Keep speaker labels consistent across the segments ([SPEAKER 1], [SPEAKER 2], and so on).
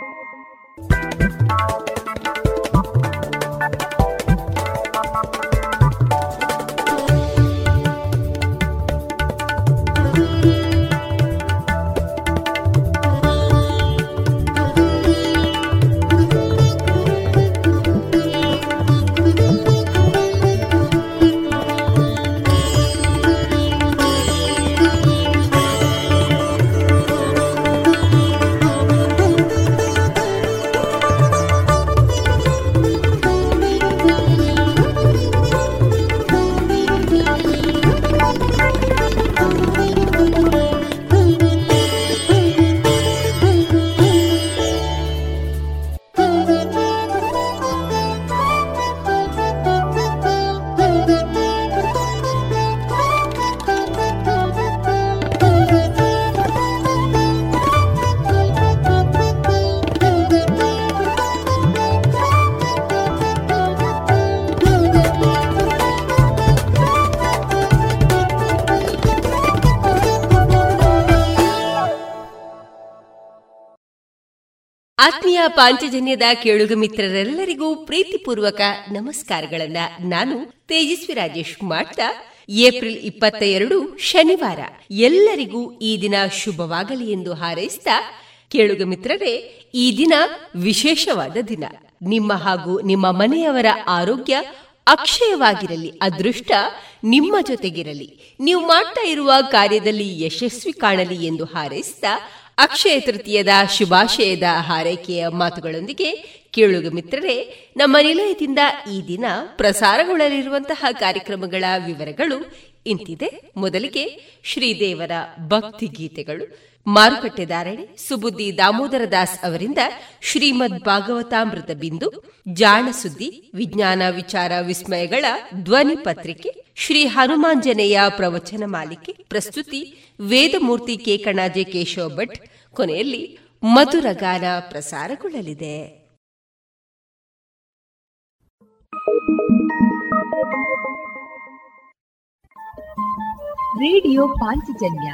[SPEAKER 1] ಆತ್ಮೀಯ ಪಾಂಚಜನ್ಯದ ಕೇಳುಗ ಮಿತ್ರರೆಲ್ಲರಿಗೂ ಪ್ರೀತಿಪೂರ್ವಕ ನಮಸ್ಕಾರಗಳನ್ನ ನಾನು ತೇಜಸ್ವಿ ರಾಜೇಶ್ ಮಾಡ್ತಾ, ಏಪ್ರಿಲ್ ಇಪ್ಪತ್ತ ಎರಡು ಶನಿವಾರ. ಎಲ್ಲರಿಗೂ ಈ ದಿನ ಶುಭವಾಗಲಿ ಎಂದು ಹಾರೈಸಿದ ಕೇಳುಗ ಮಿತ್ರರೇ, ಈ ದಿನ ವಿಶೇಷವಾದ ದಿನ. ನಿಮ್ಮ ಹಾಗೂ ನಿಮ್ಮ ಮನೆಯವರ ಆರೋಗ್ಯ ಅಕ್ಷಯವಾಗಿರಲಿ, ಅದೃಷ್ಟ ನಿಮ್ಮ ಜೊತೆಗಿರಲಿ. ನೀವು ಮಾಡ್ತಾ ಇರುವ ಕಾರ್ಯದಲ್ಲಿ ಯಶಸ್ವಿ ಕಾಣಲಿ ಎಂದು ಹಾರೈಸಿದ ಅಕ್ಷಯ ತೃತೀಯದ ಶುಭಾಶಯದ ಹಾರೈಕೆಯ ಮಾತುಗಳೊಂದಿಗೆ ಕೇಳುಗ ಮಿತ್ರರೇ, ನಮ್ಮ ನಿಲಯದಿಂದ ಈ ದಿನ ಪ್ರಸಾರಗೊಳ್ಳಲಿರುವಂತಹ ಕಾರ್ಯಕ್ರಮಗಳ ವಿವರಗಳು ಇಂತಿದೆ. ಮೊದಲಿಗೆ ಶ್ರೀದೇವರ ಭಕ್ತಿ ಗೀತೆಗಳು. ಮಾರುಕಟ್ಟೆ ಧಾರಣೆ, ಸುಬುದ್ದಿ ದಾಮೋದರ ದಾಸ್ ಅವರಿಂದ ಶ್ರೀಮದ್ ಭಾಗವತಾಮೃತ ಬಿಂದು, ಜಾಣ ಸುದ್ದಿ, ವಿಜ್ಞಾನ ವಿಚಾರ ವಿಸ್ಮಯಗಳ ಧ್ವನಿ ಪತ್ರಿಕೆ, ಶ್ರೀ ಹನುಮಾಂಜನೇಯ ಪ್ರವಚನ ಮಾಲಿಕೆ, ಪ್ರಸ್ತುತಿ, ವೇದಮೂರ್ತಿ ಕೇಕಣಾಜೆ ಕೇಶವ ಭಟ್, ಕೊನೆಯಲ್ಲಿ ಮಧುರಗಾನ ಪ್ರಸಾರಗೊಳ್ಳಲಿದೆ.
[SPEAKER 2] ರೇಡಿಯೋ ಪಾಂಚಜನ್ಯ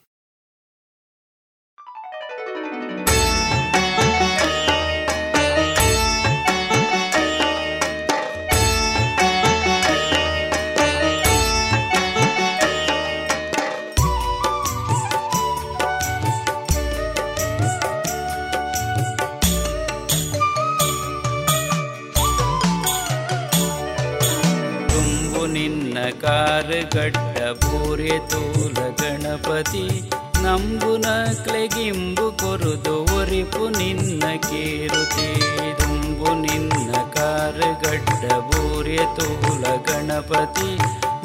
[SPEAKER 3] ಗಡ್ಡ ಪೂರೆ ತೂಲ ಗಣಪತಿ, ನಂಬುನ ಕ್ಲೆಗಿಂಬು ಕೊರುದು ಒರಿಪು ನಿನ್ನ ಕೇರುತಿ. ದುಂಬು ನಿನ್ನ ಕಾರಗಡ್ಡ ಬೂರೆ ತೂಲ ಗಣಪತಿ,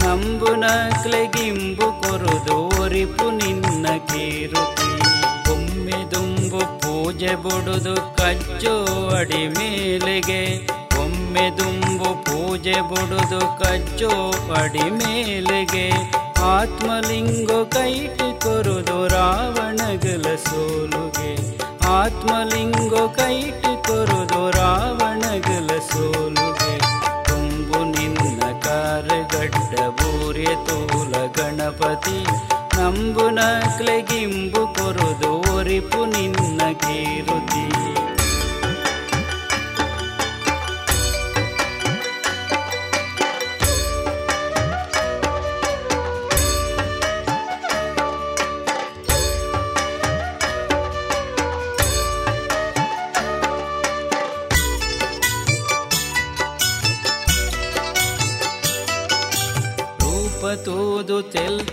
[SPEAKER 3] ನಂಬುನ ಕ್ಲೆಗಿಂಬು ಕೊರುದು ಒರಿಪು ನಿನ್ನ ಕೇರುತಿ. ಒಮ್ಮೆ ದುಂಬು ಪೂಜೆ ಬುಡುದು ಕಚ್ಚೋ ಅಡಿ ಮೇಲೆಗೆ, ಒಮ್ಮೆ ದುಂಬು ಪೂಜೆ ಬುಡುದು ಕಚ್ಚೋ ಪಡಿ ಮೇಲೆಗೆ. ಆತ್ಮಲಿಂಗೋ ಕೈಟಿ ಕೊರುದು ರಾವಣಗಲ ಸೋಲುಗೆ. ಆತ್ಮಲಿಂಗೋ ಕೈಟಿ ಕೊರುದು ರಾವಣಗಲ ಸೋಲುಗೆ. ತುಂಬು ನಿನ್ನ ಕಾರಗಡ್ಡ ಬೂರ್ಯ ತೂಲ ಗಣಪತಿ. ನಂಬು ಕ್ಲೆಗಿಂಬು ಕೊರುದು ಒರಿಪು ನಿನ್ನ ಕೀರುತಿ.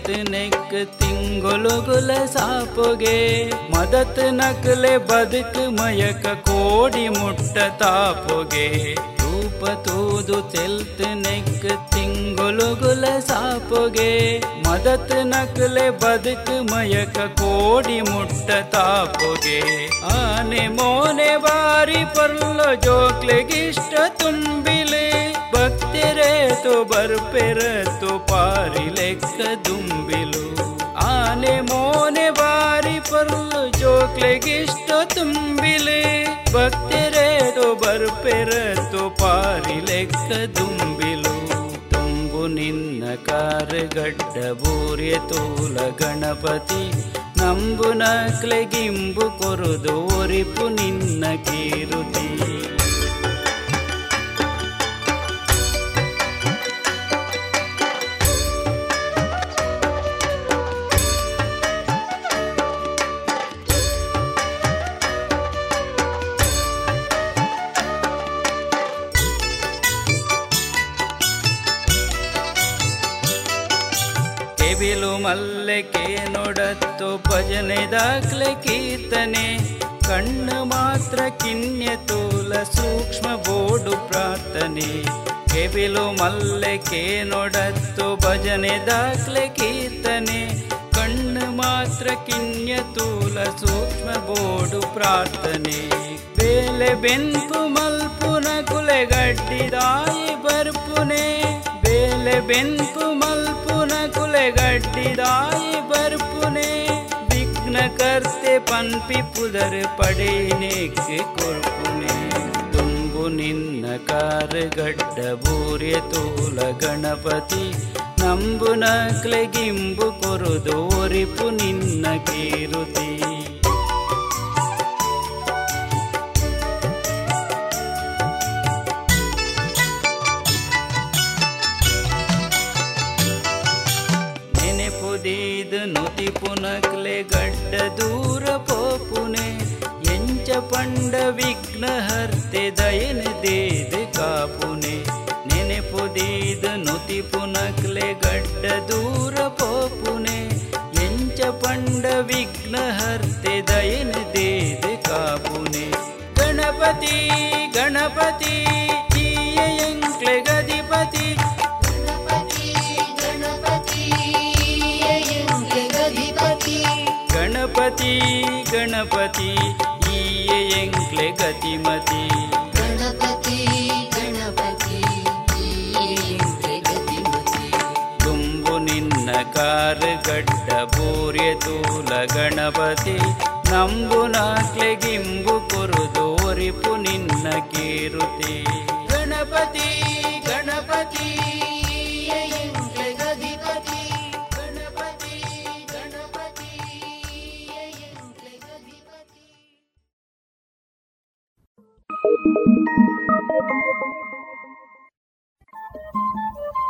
[SPEAKER 3] ತೆಲ್ತ್ ನೆಕ್ ತಿಂಗುಲುಗುಲ ಸಾಪುಗೆ. ಮದತ್ ನಕಲೆ ಬದುಕ್ ಮಯಕ ಕೋಡಿ ಮುಟ್ಟ ತಾಪುಗೆ. ರೂಪ ತೂದು ತೆಲ್ತ್ ನೆಕ್ ತಿಂಗುಲುಗುಲ ಸಾಪುಗೆ. ಮದತ್ ನಕಲೆ ಬದುಕ್ ಮಯಕ ಕೋಡಿ ಮುಟ್ಟ ತಾಪುಗೆ. ಆನೆ ಮೋನೆ ಬಾರಿ ಪರ್ಲ ಜೋಕ್ಲೆಗಿಷ್ಟ ತುಂಬಿಲೆ. ಭಕ್ತಿರೇತು ಬರ್ಪೆರತು ಪಾರಿ ಲೆಕ್ಕ ದುಂಬಿಲು. ಆನೆ ಮೋನೆ ಬಾರಿ ಪರ್ಲು ಜೋಕ್ಲೆಗಿಷ್ಟ ತುಂಬಿಲೆ. ಭಕ್ತಿರೇತು ಬರ್ಪೆರತು ಪಾರಿ ಲೆಕ್ಕ ದುಂಬಿಲು. ತುಂಬು ನಿನ್ನ ಕಾರಗಡ್ಡ ಬೂರ್ಯ ತೋಲ ಗಣಪತಿ. ನಂಬು ಕ್ಲೆಗಿಂಬು ಕೊರುದು ಒರಿಪು ನಿನ್ನ ಕೀರುತಿ. ಬಿಲು ಮಲ್ಲಕೆ ನೋಡತ್ತು ಭಜನೆ ದಾಖಲೆ ಕೀರ್ತನೆ. ಕಣ್ಣು ಮಾತ್ರ ಕಿನ್ಯ ತೂಲ ಸೂಕ್ಷ್ಮ ಬೋಡು ಪ್ರಾರ್ಥನೆ. ಕೆಬಿಲು ಮಲ್ಲಕೆ ನೋಡತ್ತು ಭಜನೆ ದಾಖಲೆ ಕೀರ್ತನೆ. ಕಣ್ಣು ಮಾತ್ರ ಕಿನ್ಯ ತೂಲ ಸೂಕ್ಷ್ಮ ಬೋಡು ಪ್ರಾರ್ಥನೆ. ಬೇಲೆ ಬೆಂಪು ಮಲ್ಪುನ ಕುಲೆಗಡ್ಡಿದಾಯಿ ಬರ್ಪುನೆ. ಬೇಲೆ ಬೆಂಪು ಮಲ್ಪುನ ಕುಲೆಗಡ್ಡಿದಾಯಿ ಬರ್ಪುನೆ ವಿಘ್ನ ಕರ್ತೆ ಪನ್ಪಿ ಪುದರ್ ಪಡೆನೇಕ್ಕೆ ಕೊರ್ಪುನೆ. ತುಂಬು ನಿನ್ನ ಕಾರಗಡ್ಡ ಬೂರ್ಯ ತೋಲ ಗಣಪತಿ, ನಂಬು ನಕ್ಲೆಗಿಂಬು ಕೊರುದು ಒರಿಪು ನಿನ್ನ ಕೀರುತಿ. दूरपोपुने यञ्च पण्डविघ्नहर्ते दयन देद कापुने पुनकले नुति पुनक्ले गड्ड दूरपोपुने यञ्च पण्डविघ्नहर्ते हर्ते दयन देद कापुने गणपति गणपति ಎಂಕ್ಲೆ ಗತಿಮತಿ ತುಂಬು ನಿನ್ನ ಕಾರುಗಡ್ಡ ಬೂರ್ಯ ತೂಲ ಗಣಪತಿ. ನಂಬು ನಾಕ್ಲೆಗಿಂಬು ಕೊರುದು ಒರಿಪು ನಿನ್ನ ಗಣಪತಿ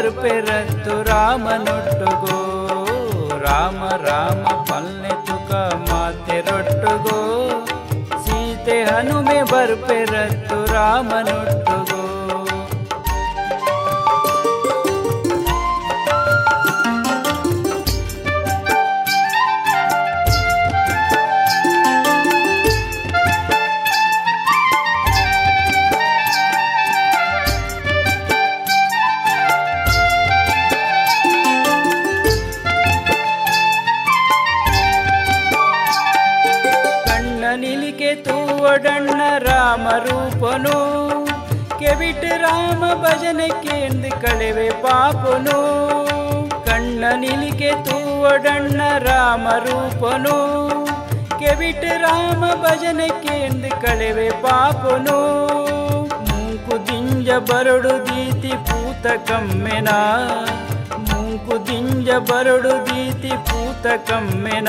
[SPEAKER 3] ಹನುಮೆ ಬರ್ಪೆ ರತ್ತು ರಾಮನೊಟ್ಟುಗೋ ರಾಮ ರಾಮ ಪಲ್ನೆ ತುಕ ಮಾತೆ ರೊಟ್ಟುಗೋ ಸೀತೆ ಹನುಮೆ ಬರ್ಪೆ ರತ್ತು ರಾಮನೊಟ್ಟುಗೋ ರಾಮ ರೂಪನು. ಕೆವಿಟ್ ರಾಮ ಭಜನೆ ಕೇಂದ್ರ ಕಳೆವೆ ಪಾಪನು. ಕಣ್ಣ ನಿಲಿಕೆ ತೂವಡಣ್ಣ ರಾಮ ರೂಪನು. ಕೆವಿಟ್ ರಾಮ ಭಜನೆ ಕೇಂದ್ರ ಕಳೆವೆ ಪಾಪನು. ಮೂಕು ದಿಂಜ ಬರಡು ದೀತಿ ಪೂತ ಕಮ್ಮೆನ. ಮೂಕು ದಿಂಜ ಬರಡು ದೀತಿ ಪೂತ ಕಮ್ಮೆನ.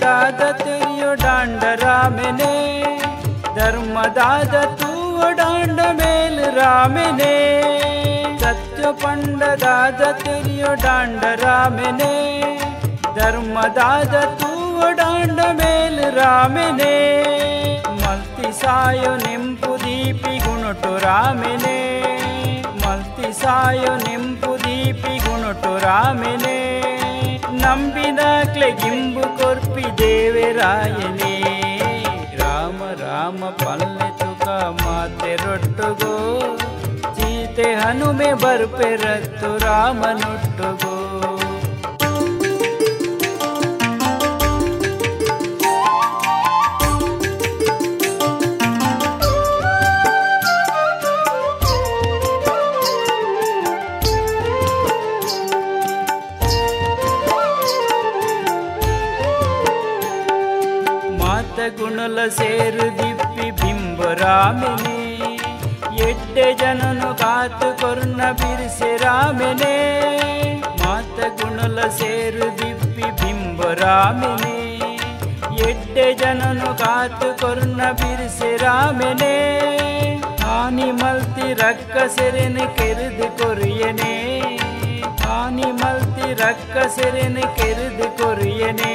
[SPEAKER 3] ददतिर्यु डाण्ड रामिने धर्म दादतुमिने डाण्ड मेल रामिने सत्यपण्ड ददतिर्यु डाण्ड रामिने धर्म धर्मदा डाण्ड मेल रामिने मलती निम्पु दीपि गुणटु रामिने मलती निम्पु दीपि दीपी गुणटु रामि ನಂಬಿನಾಕ್ಲೆ ಗಿಂಬು ಕೊರ್ಪಿ ದೇವರಾಯನೇ. ರಾಮ ರಾಮ ಪಲ್ಲೆ ತುಕ ಮಾತೆ ರೊಟ್ಟುಗೋ. ಸೀತೆ ಹನುಮೆ ಬರ್ಪೆರತ್ತು ರಾಮನೊಟ್ಟುಗೋ. ಸೇರು ದಿಪ್ಪಿ ಬಿಂಬರಾಮಿನಿ. ಎಡ್ಡೆ ಜನನು ಕಾತು ಕೊರ್ನ ಬಿರಿಸೆ ರಾಮಿನೇ. ಮಾತ ಗುಣಲ ಸೇರು ದಿಪ್ಪಿ ಬಿಂಬರಾಮಿನಿ. ಎಡ್ಡೆ ಜನನು ಕಾತು ಕೊರ್ನ ಬಿರಿಸೆ ರಾಮಿನೇ. ಹಾನಿ ಮಲ್ತಿ ರಕ್ಕ ಸೆರೆನೆ ಕೆರೆದು ಕೊರಿಯನೆ. ಹಾನಿ ಮಲ್ತಿ ರಕ್ಕ ಸೆರೆನೆ ಕೆರೆದು ಕೊರಿಯನೆ.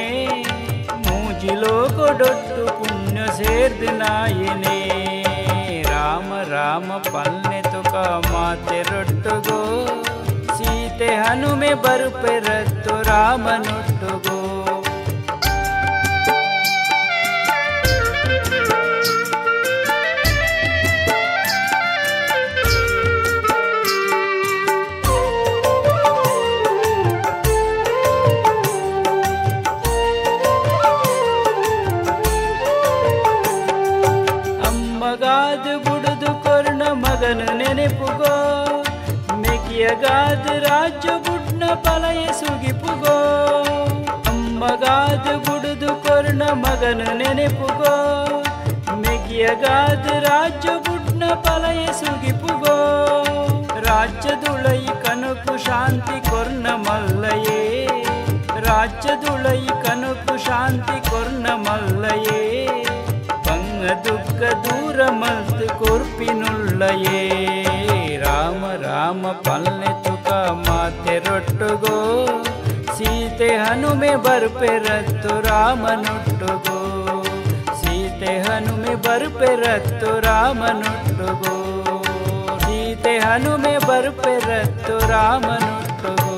[SPEAKER 3] ಮೂಜಿಲೋ ಕೊಡೊಟ್ಟು ಪುಣ್ಯ ಸೇರ್ದು ನಾಯನೇ ರಾಮ ರಾಮ ಪಲ್ನೆ ತುಕ ಮಾತೆ ರೊಟ್ಟುಗೋ ಸೀತೆ ಹನುಮೆ ಬರುಪೆರತ್ತು ರಾಮನೊಟ್ಟುಗೋ ಅಮ್ಮಗಾದು ಪಲಯ ಸುಗಿಪುಗೋ ಅಮ್ಮಗಾದು ಬುಡುದು ಕೊರ್ಣ ಮಗನು ನೆನೆಪುಗೋ ಮೆಗಿಯಗಾದು ರಾಜ್ಯ ಬುಡ್ನ ಪಲಯ ಸುಗಿಪುಗೋ ರಾಜ್ಯದುಳೈ ಕನಕು ಶಾಂತಿ ಕೊರ್ಣ ಮಲ್ಲಯೇ ರಾಜ್ಯದುಳೈ ಕನಕು ಶಾಂತಿ ಕೊರ್ಣ ಮಲ್ಲಯೇ ಪಂಗ ದುಃಖ ದೂರ ಮಲ್ತು ಕೊರ್ಪಿನುಳ್ಳಯೇ राम राम पालने तुका राका रोट्टुगो सीते हनुमे बर्पे रत्तु परतु रानुगो सीते हनुमे बर्पे बर्फरतु रानुगो सीते हनु मे बर्फरतु रानुगो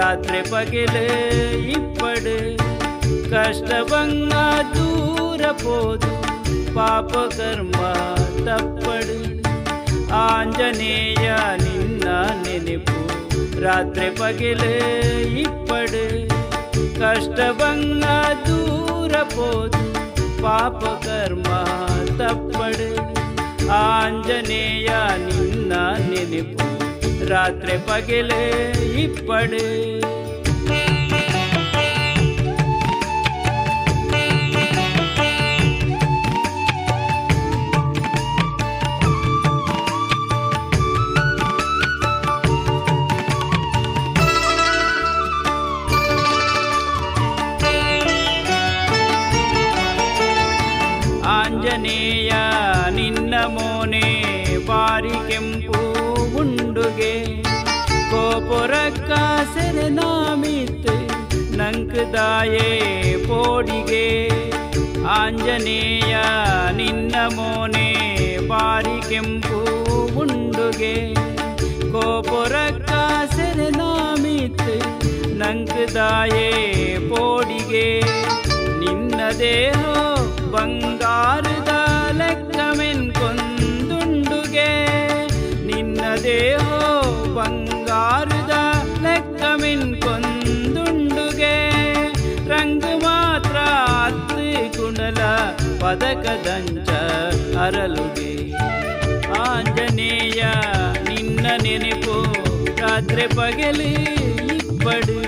[SPEAKER 3] ರಾತ್ರಿ ಪಗಲು ಇಪ್ಪಡು. ಕಷ್ಟವಂಗ ದೂರ ಪೋದು. ಪಾಪ ಕರ್ಮ ತಪ್ಪಡು. ಆಂಜನೇಯ ನಿನ್ನ ನೆನಪು ರಾತ್ರಿ ಪಗಲು ಇಪ್ಪಡು. ಕಷ್ಟವಂಗ ದೂರ ಪೋದು. ಪಾಪ ಕರ್ಮ ತಪ್ಪಡು. ಆಂಜನೇಯ ನಿನ್ನ ನೆನಪು ರಾತ್ರಿ ಪಗಲು ಇಪ್ಪಡು ಸೆರೆನಾಮಿತ್ ನಂಕದಾಯೇ ಪೋಡಿಗೆ. ಆಂಜನೇಯ, ನಿನ್ನ ಮೋನೆ, ಬಾರಿ ಕೆಂಪು ಉಂಡುಗೆ. ಕೋಪುರಕ್ಕ ನಂಕದಾಯೇ ಪೋಡಿಗೆ. ನಿನ್ನ ದೇಹ ಬಂಗಾರದ ಕೊಂದುಂಡುಗೆ ನಿನ್ನ ದೇಹ ಪದಕದಂಚ ಅರಲುಗೆ. ಆಂಜನೇಯ ನಿನ್ನ ನೆನಪು ರಾತ್ರಿ ಪಗಲು ಇಪ್ಪಡು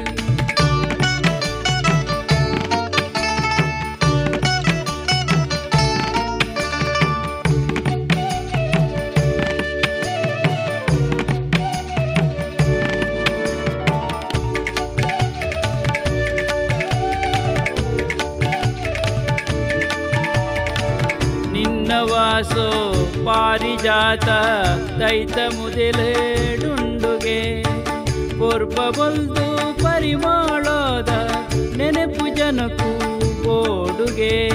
[SPEAKER 3] ಪಾರಿಜಾತ ದೈತ ಮುದಿಲೇಡುಂಡುಗೆ. ಪೂರ್ವ ಬಲ್ದು ಪರಿಮಾಳದ ನೆನಪು ಜನಕು ಓಡುಗೆ.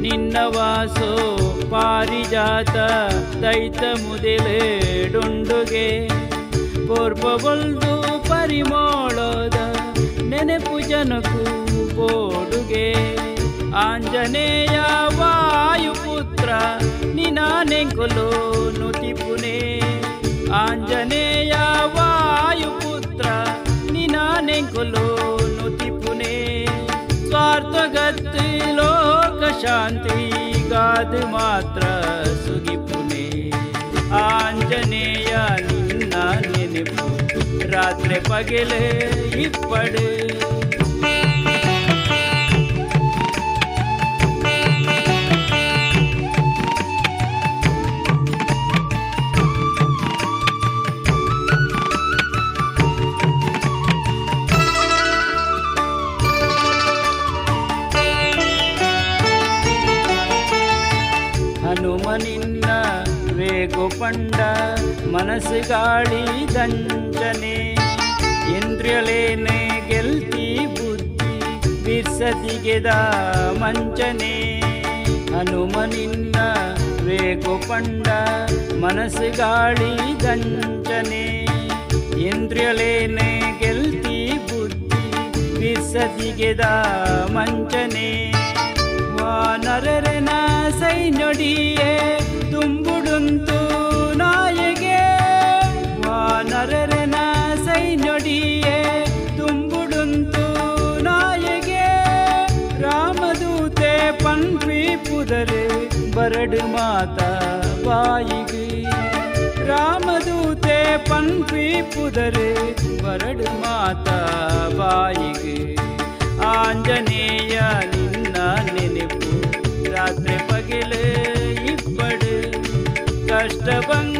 [SPEAKER 3] ನಿನ್ನ ವಾಸೋ ಪಾರಿಜಾತ ದೈತ ಮುದಿಲೇಡುಂಡುಗೆ. ಪೂರ್ವ ಬಲ್ದು ಪರಿಮಾಳದ ನೆನಪು ಜನಕು ಓಡುಗೆ. ಆಂಜನೇಯ ವಾಯುಪುತ್ರ ನಿನಾನೆಂಕುಲು ನುತಿಪುನೆ ಆಂಜನೇಯ ವಾಯುಪುತ್ರ ನಿನಾನೆಂಕುಲು ನುತಿಪುನೆ ಸ್ವಾರ್ಥಗತ್ತು ಲೋಕ ಶಾಂತಿ ಗಾದು ಮಾತ್ರ ಸುಗಿಪುನೆ ಆಂಜನೇಯ ನಿನ್ನ ನೆನಪು ರಾತ್ರಿ ಪಗಲು ಇಪ್ಪಡು ಮನಸ್ಸು ಗಾಳಿ ದಂಜನೆ ಇಂದ್ರಿಯಲೇನೆ ಗೆಲ್ತಿ ಬುದ್ಧಿ ಬಿರ್ಸದಿಗೆದ ಮಂಚನೆ. ಹನುಮನಿನ್ನ ವೇಗು ಪಂಡ ಮನಸ್ಸು ಗಾಳಿ ದಂಜನೆ ಇಂದ್ರಿಯಲೇನೆ ಗೆಲ್ತಿ ಬುದ್ಧಿ ಬಿರ್ಸದಿಗೆದ ಮಂಚನೆ. ವಾನರನ ಸೈನೊಡಿಯೇ ತುಂಬುಡುಂತು ವಾನರನ ಸೈನ್ಯೊಡಿಯೇ ತುಂಬುಡುಂತು ನಾಯಗೆ. ರಾಮದೂತೆ ಪನ್ಪಿ ಪುದರೆ ಬರಡು ಮಾತಾ ಬಾಯಿಗೆ. ರಾಮದೂತೆ ಪನ್ಪಿ ಪುದರೆ ಬರಡು ಮಾತಾ ಬಾಯಿಗೆ. ಆಂಜನೇಯ ನಿನ್ನ ನೆನಪು ರಾತ್ರಿ ಪಗಲು ಇಪ್ಪಡು ಕಷ್ಟ ಬಂಗ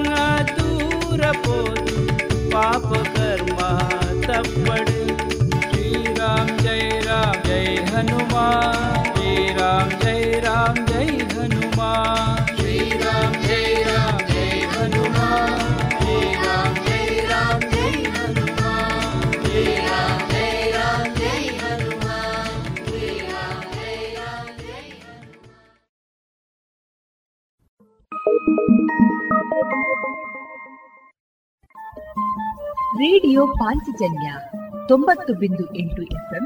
[SPEAKER 3] ಹನುಮಾನ್ ಶ್ರೀರಾಮ್ ಜೈ ರಾಮ್ ಜೈ ಹನುಮಾನ್ ಶ್ರೀರಾಮ್ ಜೈ ರಾಮ್ ಜೈ ಹನುಮಾನ್ ಶ್ರೀರಾಮ್ ಜೈ ರಾಮ್ ಜೈ ಹನುಮಾನ್ ಶ್ರೀರಾಮ್ ಜೈ ರಾಮ್ ಜೈ ಹನುಮಾನ್ ಶ್ರೀರಾಮ್ ಜೈ ರಾಮ್ ಜೈ
[SPEAKER 2] ರೇಡಿಯೋ ಪಾಂಚಜನ್ಯ ತೊಂಬತ್ತು ಬಿಂದು ಎಂಟು ಎಫ್ಎಂ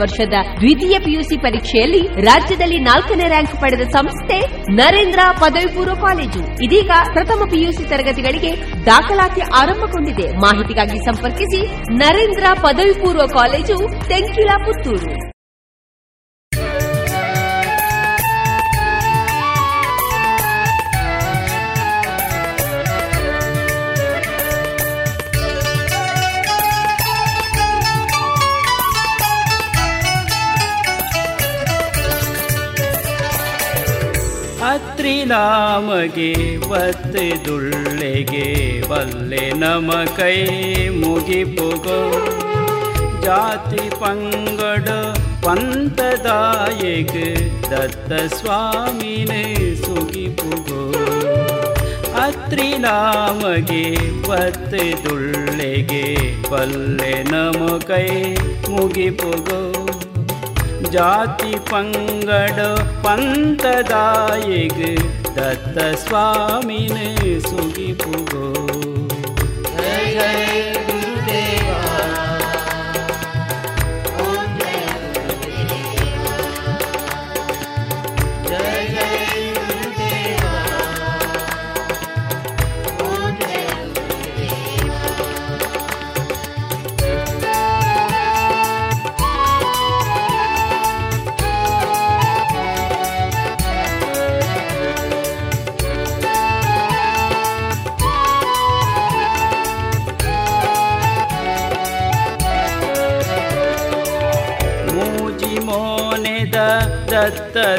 [SPEAKER 1] ವರ್ಷದ ದ್ವಿತೀಯ ಪಿಯುಸಿ ಪರೀಕ್ಷೆಯಲ್ಲಿ ರಾಜ್ಯದಲ್ಲಿ ನಾಲ್ಕನೇ ರ್ಯಾಂಕ್ ಪಡೆದ ಸಂಸ್ಥೆ ನರೇಂದ್ರ ಪದವಿ ಪೂರ್ವ ಕಾಲೇಜು. ಇದೀಗ ಪ್ರಥಮ ಪಿಯುಸಿ ತರಗತಿಗಳಿಗೆ ದಾಖಲಾತಿ ಆರಂಭಗೊಂಡಿದೆ. ಮಾಹಿತಿಗಾಗಿ ಸಂಪರ್ಕಿಸಿ ನರೇಂದ್ರ ಪದವಿ ಪೂರ್ವ ಕಾಲೇಜು, ತೆಂಕಿಲಾ ಪುತ್ತೂರು.
[SPEAKER 3] ಅತ್ರಿ ನಾಮಗೆ ದುಳ್ಳೆಗೆ ಬಲ್ಲೆ ನಮ ಕೈ ಮುಗಿಪುಗೋ. ಜಾತಿ ಪಂಗಡ ಪಂತದಾಯಕ ದತ್ತ ಸ್ವಾಮಿನ ಸುಗಿಪುಗೋ. ಅತ್ರಿ ನಾಮಗೆ ಒತ್ತು ದುಳ್ಳೆಗೆ ಬಲ್ಲೆ ನಮ ಕೈ ಮುಗಿಪುಗೋ. जाति पङ्गड जातिपङ्गडपङ्क्तदायिक दत्त स्वामिन् सुखि भुवो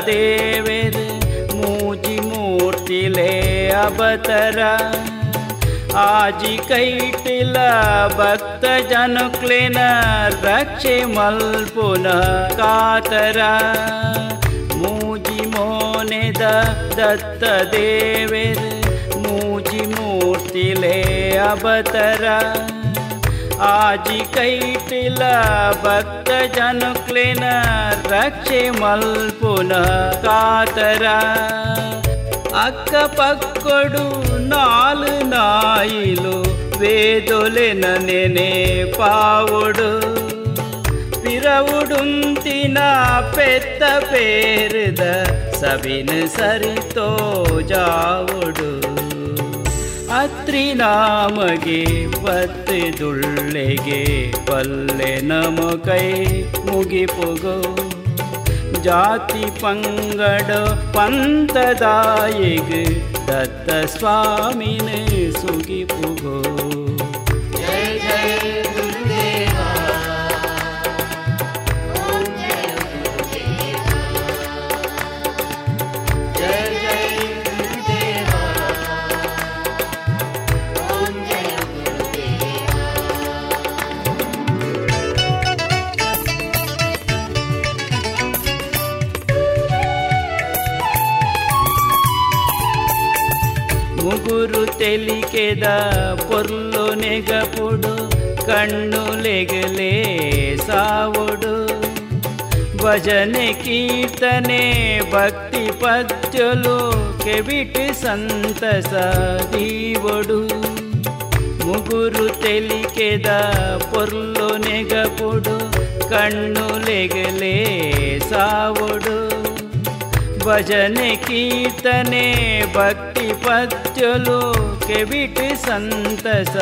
[SPEAKER 3] ದೇವೆರ್ ಮೂಜಿ ಮೂರ್ತಿಲೆ ಅವತರ ಆಜಿ ಕೈಟಿಲ ಭಕ್ತ ಜನುಕ್ಲಿನ ರಕ್ಷೆ ಮಲ್ಪುನ ಕಾತರ. ಮೂಜಿ ಮೋನೆದ ದತ್ತ ದೇವೇರ ಮೂಜಿ ಮೂರ್ತಿಲೆ ಅವತರ ಆಜಿ ಕೈಟಿಲ ಭಕ್ತ ಜನುಕ್ಲೆನ ರಕ್ಷೆ ಮಲ್ಪುನ ಕಾತರ ಅಕ್ಕ ಪಕ್ಕಡು ನಾಲು ನಾಯಿಲು వేదొలెన నేనే పావుడు పిరవుడుంతిన పెద్ద పేరుద సవిన్ సరితో జావుడు ಅತ್ರಿ ನಾಮಗೆ ಬತ್ತಿದುಳ್ಳೆಗೆ ಪಲ್ಲೆ ನಮ ಕೈ ಮುಗಿಪುಗೋ जाति पङ्गड पन्तदायिग दत्तस्वामिने सुखि पुगो। ಎದುರು ತೆಲಿಕೆದ ಪೊರ್ಲು ನೆಗಪುಡು ಕಣ್ಣು ಲೆಗಲೇ ಸಾವುಡು భజనె కీర్తనే భక్తి పద్యలు కెవిటి సంతస దీవుడు. ముగురు తెలికెద పొర్లు నెగపుడు కన్ను లెగలే సావుడు. భజనె కీర్తనే భక్తి పద్య ಪದ್ಯಲು ಕೆವಿಟಿ ಸಂತಸ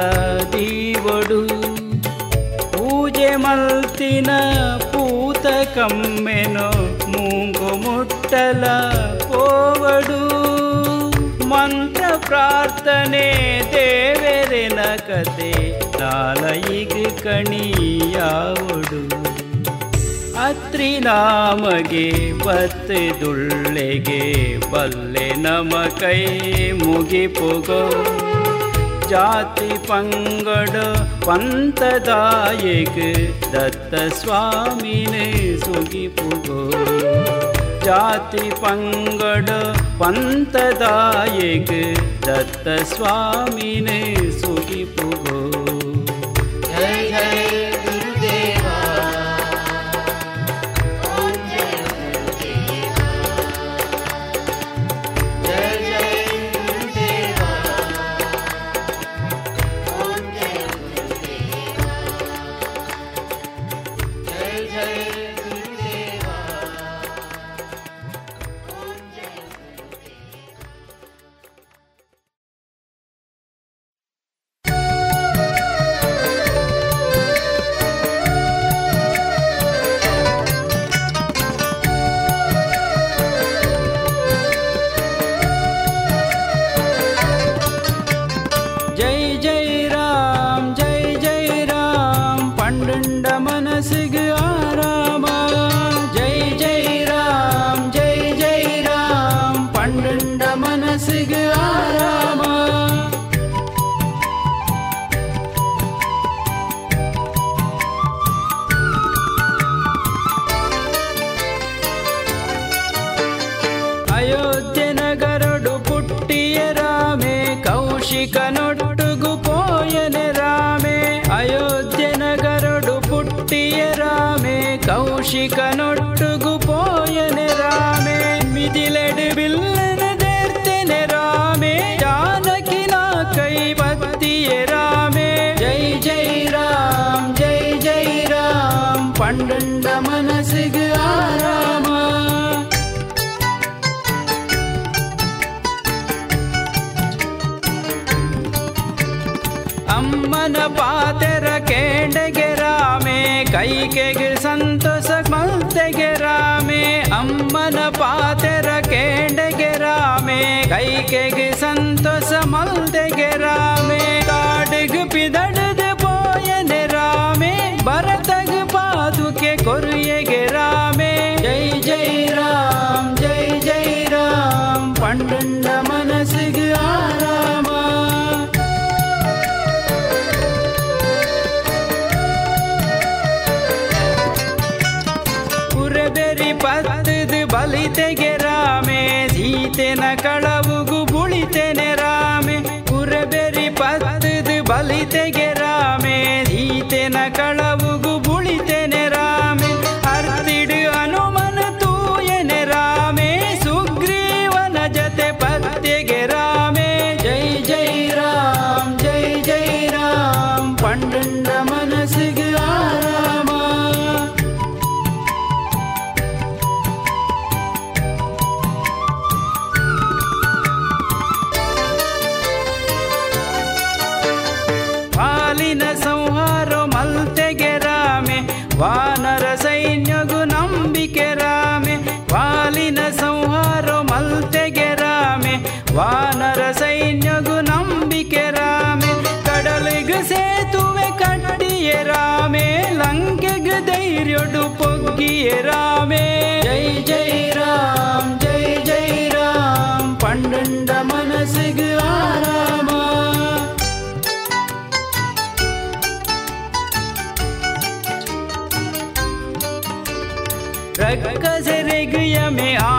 [SPEAKER 3] ದೀವಡು ಪೂಜೆ ಮಲ್ತಿನ ಪೂತ ಕಮ್ಮೆನು ಮೂಗು ಮುಟ್ಟಲ ಪೋವಡು ಮಂತ್ರ ಪ್ರಾರ್ಥನೆ ದೇವರಿನ ಕತೆ ನಾಲಯಿಗ ಕಣಿಯಾವಡು ಅತ್ರಿ ನಾಮಗೆ ಬತ್ತಿದುಳ್ಳೆಗೆ ಬಲ್ಲೆ ನಮ ಕೈ ಮುಗಿಪುಗೋ ಜಾತಿ ಪಂಗಡ ಪಂತದಾಯಿಗ ದತ್ತ ಸ್ವಾಮಿನ ಸುಗಿಪುಗೋ ಜಾತಿ ಪಂಗಡ ಪಂತದಾಯಿಗ ದತ್ತ ಸ್ವಾಮಿನ ಸುಗಿಪುಗೋ में
[SPEAKER 2] आ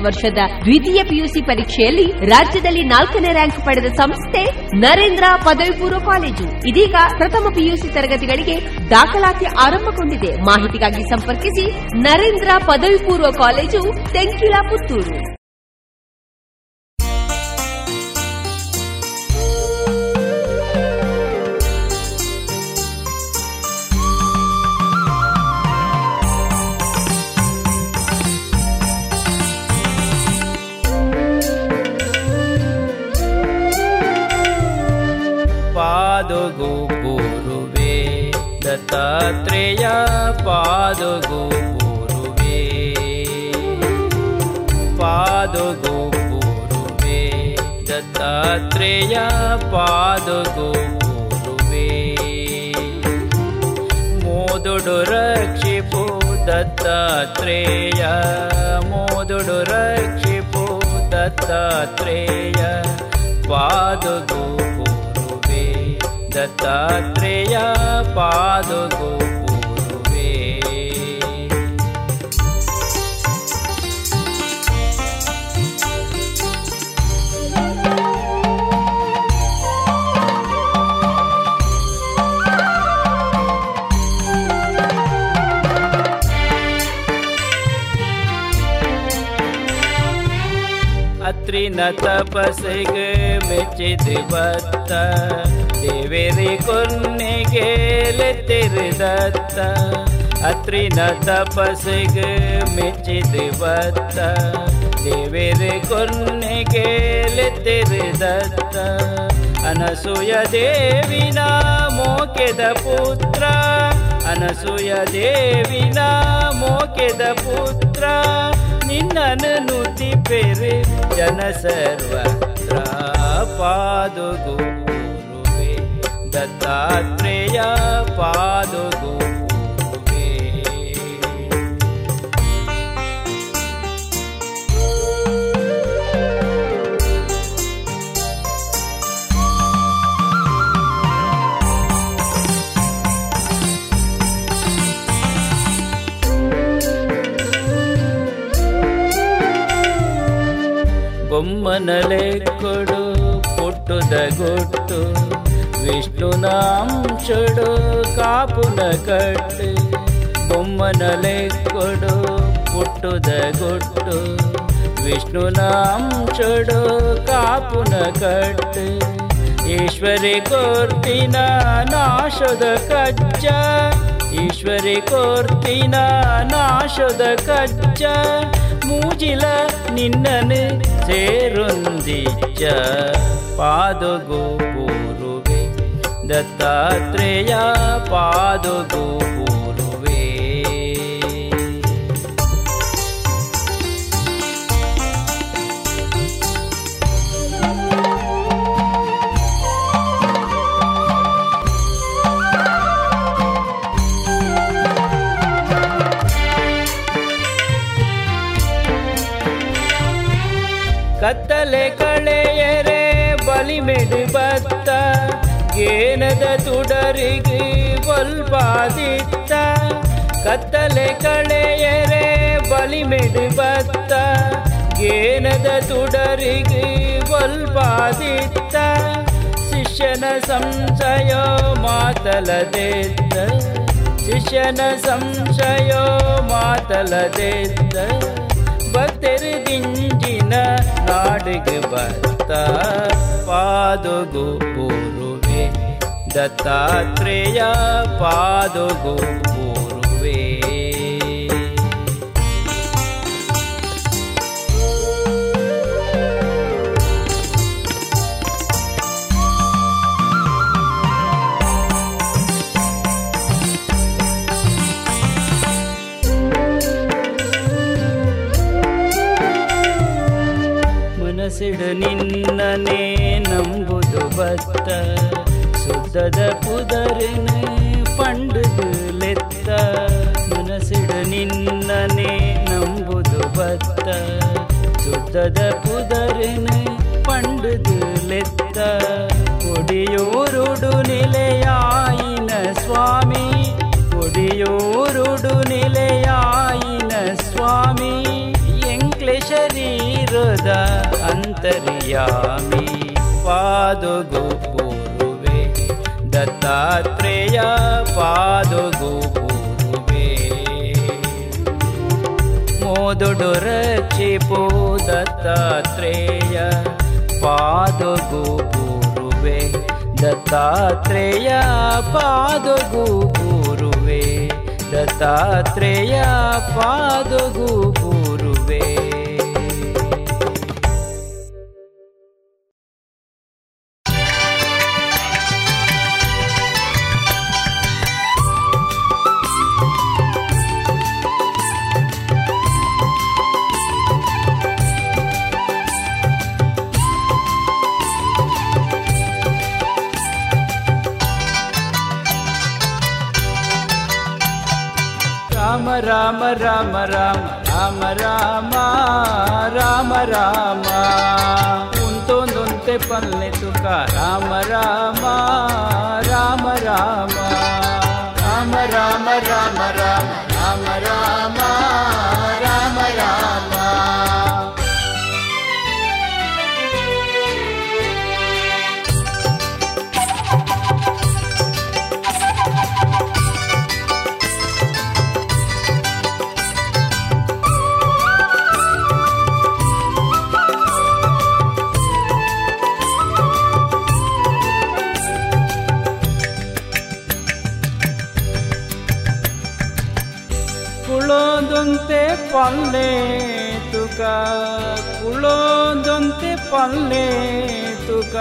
[SPEAKER 1] ವರ್ಷದ ದ್ವಿತೀಯ ಪಿಯುಸಿ ಪರೀಕ್ಷೆಯಲ್ಲಿ ರಾಜ್ಯದಲ್ಲಿ ನಾಲ್ಕನೇ ರ್ಯಾಂಕ್ ಪಡೆದ ಸಂಸ್ಥೆ ನರೇಂದ್ರ ಪದವಿ ಪೂರ್ವ ಕಾಲೇಜು. ಇದೀಗ ಪ್ರಥಮ ಪಿಯುಸಿ ತರಗತಿಗಳಿಗೆ ದಾಖಲಾತಿ ಆರಂಭಗೊಂಡಿದೆ. ಮಾಹಿತಿಗಾಗಿ ಸಂಪರ್ಕಿಸಿ ನರೇಂದ್ರ ಪದವಿ ಪೂರ್ವ ಕಾಲೇಜು, ತೆಂಕಿಲ ಪುತ್ತೂರು.
[SPEAKER 3] गोपुरुवे दत्तात्रेया पादोगोपुरुवे। पादोगोपुरुवे दत्तात्रेया पादुगोपुरुवे। मोदुडुरक्षिपो दत्तात्रेय मोदुडु मोदुडुरक्षिपो दत्तात्रेय पादोगोपुवे दत्तात्रेया पाद अत्रि न तपसग मेर्चिद्वता देवेरि कुर्गेल दत्ता। अत्रि न तपसग मेर्चित् वता देवेरि कुर्गेल दत्ता। अनसुयाविना मोकेद पुत्र। अनसुयाविना मोकेद पुत्र। ನಿನ್ನನು ನುತಿಪೆರು ಜನ ಸರ್ವತ್ರ ಪಾದುಗು ಗುರುವೇ ದತ್ತಾತ್ರೇಯ ಪಾದುಗು ಬೊಮ್ಮನಲೆ ಕೊಡು, ಪುಟ್ಟುದ ಗೊಟ್ಟು. ವಿಷ್ಣುನಾಂಶಡು ಕಾಪುನ ಕಟ್ಟು. ಬೊಮ್ಮನಲೆ ಕೊಡು, ಪುಟ್ಟುದ ಗೊಟ್ಟು. ವಿಷ್ಣುನಾಂಶಡು ಕಾಪುನ ಕಟ್ಟು. ಈಶ್ವರಿ ಕೋರ್ತಿನ ನಾಶದ ಕಜ್ಜ. ಈಶ್ವರಿ ಕೋರ್ತಿನ ನಾಶದ ಕಜ್ಜ. ಮೂಜಿಲ ನಿನ್ನನು ಸೇರೊಂದಿಜ್ಜ ಪಾದಗೋ ದತ್ತಾತ್ರೇಯ ಪಾದಗೋ ಕತ್ತಲೆ ಕಳೆಯರೆ ಬಲಿಮೆಡು ಬತ್ತ ಗೇನದ ತುಡರಿಗೆ ಬಲ್ಪಾದಿತ್ತ ಶಿಷ್ಯನ ಸಂಶಯ ಮಾತಲದೆತ್ತ, ಶಿಷ್ಯನ ಸಂಶಯ ಮಾತಲದೆತ್ತ ಭಕ್ತರು ದಿಂಜಿನ ನಾಡಿಗೆ ಬತ್ತ, ಪಾದುಗು ಪೂರುವೆ ದತ್ತಾತ್ರೇಯ ಪಾದಗು ಸಿಡು ನಿನ್ನನೇ ನಂಬುದು ಬತ್ತ ಸುದ್ದದ ಪುದರಿನೇ ಪಂಡುದು ಲೆತ್ತ ಮನಸಿಡು ನಿನ್ನನೇ ನಂಬುದು ಬತ್ತ ಸುದ್ದದ ಪುದರಿನೇ பண்டுது ಲೆತ್ತ கொடியூருடு ನಿಲೆಯಾಯಿನ ಸ್ವಾಮಿ கொடியூருடு ನಿಲೆಯಾಯಿನ ಸ್ವಾಮಿ எங்களே சரீரதா अन्तर्यामि मी पूर्वे दत्तात्रेया पादोगु पूर्वे मोदडोरचिपो दत्तात्रेय पादोगो पूर्वे दत्तात्रेया पादोगु पूर्वे दत्तात्रेया पादोगुपु ರಾಮ ರಾಮ ರಾಮ ರಾಮ ರಾಮ ರಾಮ ರಾಮ ಉಂತೊಂದೊಂತೆ ಪಲ್ಲೆ ತುಕ ರಾಮ ರಾಮ ರಾಮ ರಾಮ ರಾಮ ರಾಮ ರಾಮ ಕುಳೋದೊಂತೆ ಪಲ್ಲೆ ತುಕ ಕುಳೋದೊಂತೆ ಪಲ್ಲೆ ತುಕ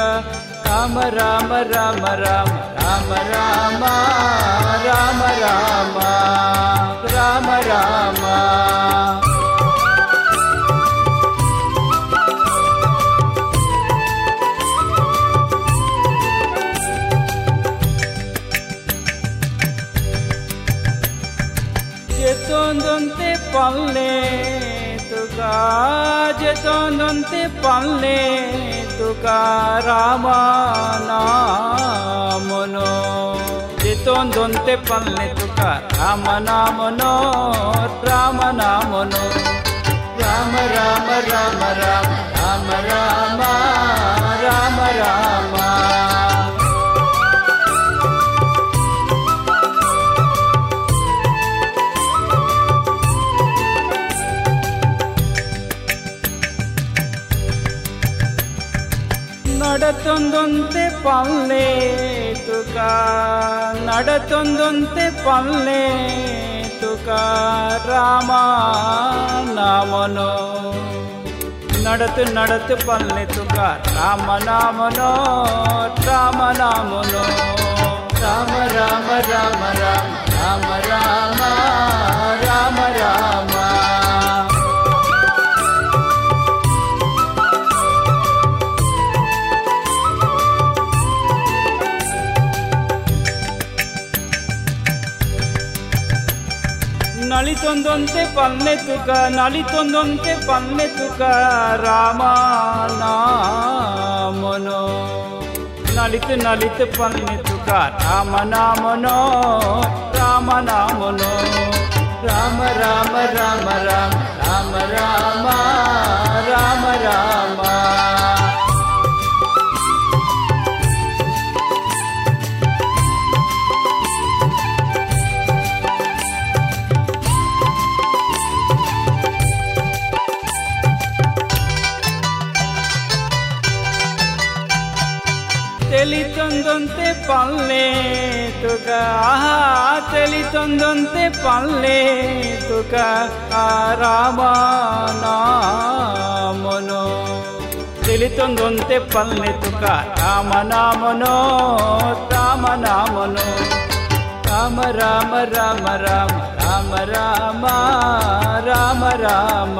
[SPEAKER 3] ರಾಮ ರಾಮ ರಾಮ ರಾಮ ರಾಮ ರಾಮ ರಾಮ ರಾಮ ರಾಮ ರಾಮ যেতন্দন্তে পারলে তুকা যেতন্দন্তে পারলে তুকা রামানামন যেতন্দন্তে পারলে তুকা রামনামন রামনামন রাম রাম রাম রাম রাম রাম রাম রাম ನಡತೊಂದೊಂತೆ ಪಲ್ಲೆ ತುಕ ನಡತೊಂದೊಂತೆ ಪಲ್ಲೆ ತುಕ ರಾಮ ನಾಮನೋ ನಡತು ನಡತು ಪಲ್ಲೆ ತುಕ ರಾಮ ನಾಮನೋ ರಾಮ ನಾಮನೋ ರಾಮ ರಾಮ ರಾಮ ರಾಮ ರಾಮ ನಲಿತೊಂದೊಂತೆ ಪಲ್ಮೆತುಕ ನಲಿತೊಂದೊಂತೆ ಪಲ್ಮೆತುಕ ರಾಮನಾಮನೋ ನಲಿತು ನಲಿತು ಪಲ್ಮೆತುಕ ರಾಮನಾಮನೋ ರಾಮನಾಮನೋ ರಾಮ ರಾಮ ರಾಮ ರಾಮ ರಾಮ ರಾಮ ರಾಮ পারলে তোকা চলি তন্দন্তে পারলে তোকা রামানামনো চলি তন্দন্তে পারলে তোকা রামনামনো রামনামনো రామ రామ రామ రామ రామ రామ రామ రామ రామ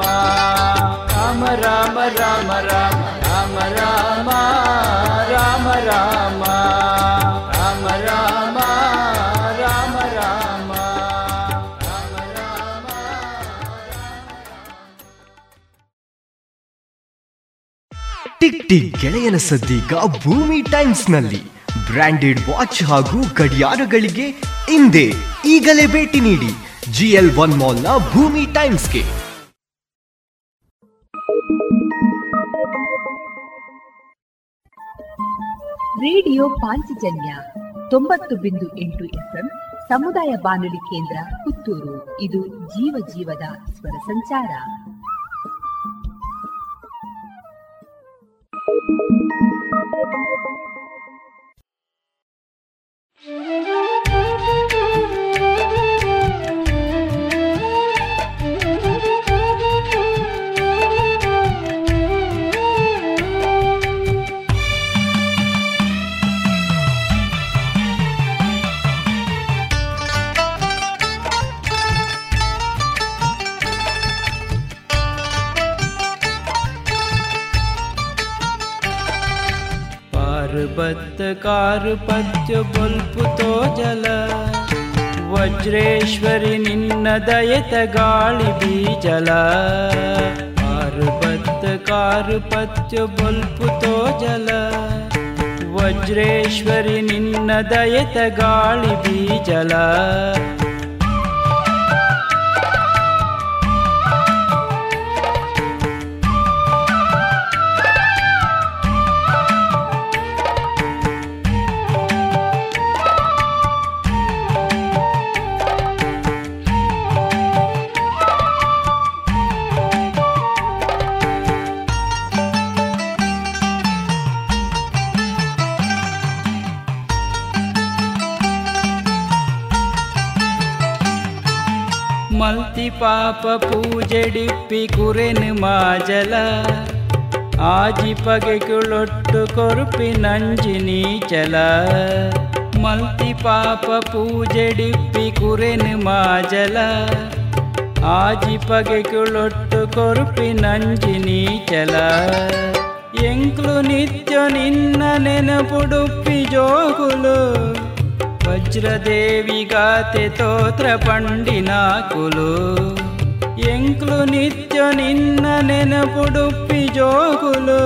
[SPEAKER 3] రామ రామ రామ రామ రామ రామ రామ
[SPEAKER 4] ಟಿಕ್ ಟಿಕ್ ಗೆಳೆಯನ ಸದ್ದೀಗ ಭೂಮಿ ಟೈಮ್ಸ್ನಲ್ಲಿ ಬ್ರಾಂಡೆಡ್ ವಾಚ್ ಹಾಗೂ ಗಡಿಯಾರಗಳಿಗೆ ಹಿಂದೆ ಈಗಲೇ ಭೇಟಿ ನೀಡಿ ಜಿಎಲ್ ಒನ್ ಮಾಲ್ನ ಭೂಮಿ ಟೈಮ್ಸ್ಗೆ.
[SPEAKER 2] ರೇಡಿಯೋ ಪಾಂಚಜನ್ಯ ತೊಂಬತ್ತು ಬಿಂದು ಎಂಟು ಎಫ್ಎಂ ಸಮುದಾಯ ಬಾನುಲಿ ಕೇಂದ್ರ ಪುತ್ತೂರು. ಇದು ಜೀವ ಜೀವದ ಸ್ವರ ಸಂಚಾರ.
[SPEAKER 3] Thank you. पतकारुपत्यु भल्पुतो जल वज्रेश्वरि निन्नदयत नदयत गालि बी जल जल वज्रेश्वरि निन्नदयत गालि ಪಾಪ ಪೂಜೆಡಿಪ್ಪಿ ಕುರೆನು ಮಾಜಲ. ಆಜಿ ಪಗೆಗುಳೊಟ್ಟು ಕೊರುಪಿ ನಂಜಿ ನೀಚಲ. ಮಲ್ತಿ ಪಾಪ ಪೂಜೆಡಿಪ್ಪಿ ಕುರೆನು ಮಾಜಲ. ಆಜಿ ಪಗೆಗುಳೊಟ್ಟು ಕೊರುಪಿ ನಂಜಿ ನೀಚಲ. ಎಂಕ್ಲು ನಿತ್ಯ ನಿನ್ನ ನೆನಪುಡುಪ್ಪಿ ಜೋಗುಲು. ವಜ್ರದೇವಿ ಗಾತೆ ತೋತ್ರ ಪಂಡಿನಾಕುಲು ಎಂಕ್ಲು ನಿತ್ಯ ನಿನ್ನ ನೆನಪುಡುಪ್ಪಿ ಜೋಗುಲು.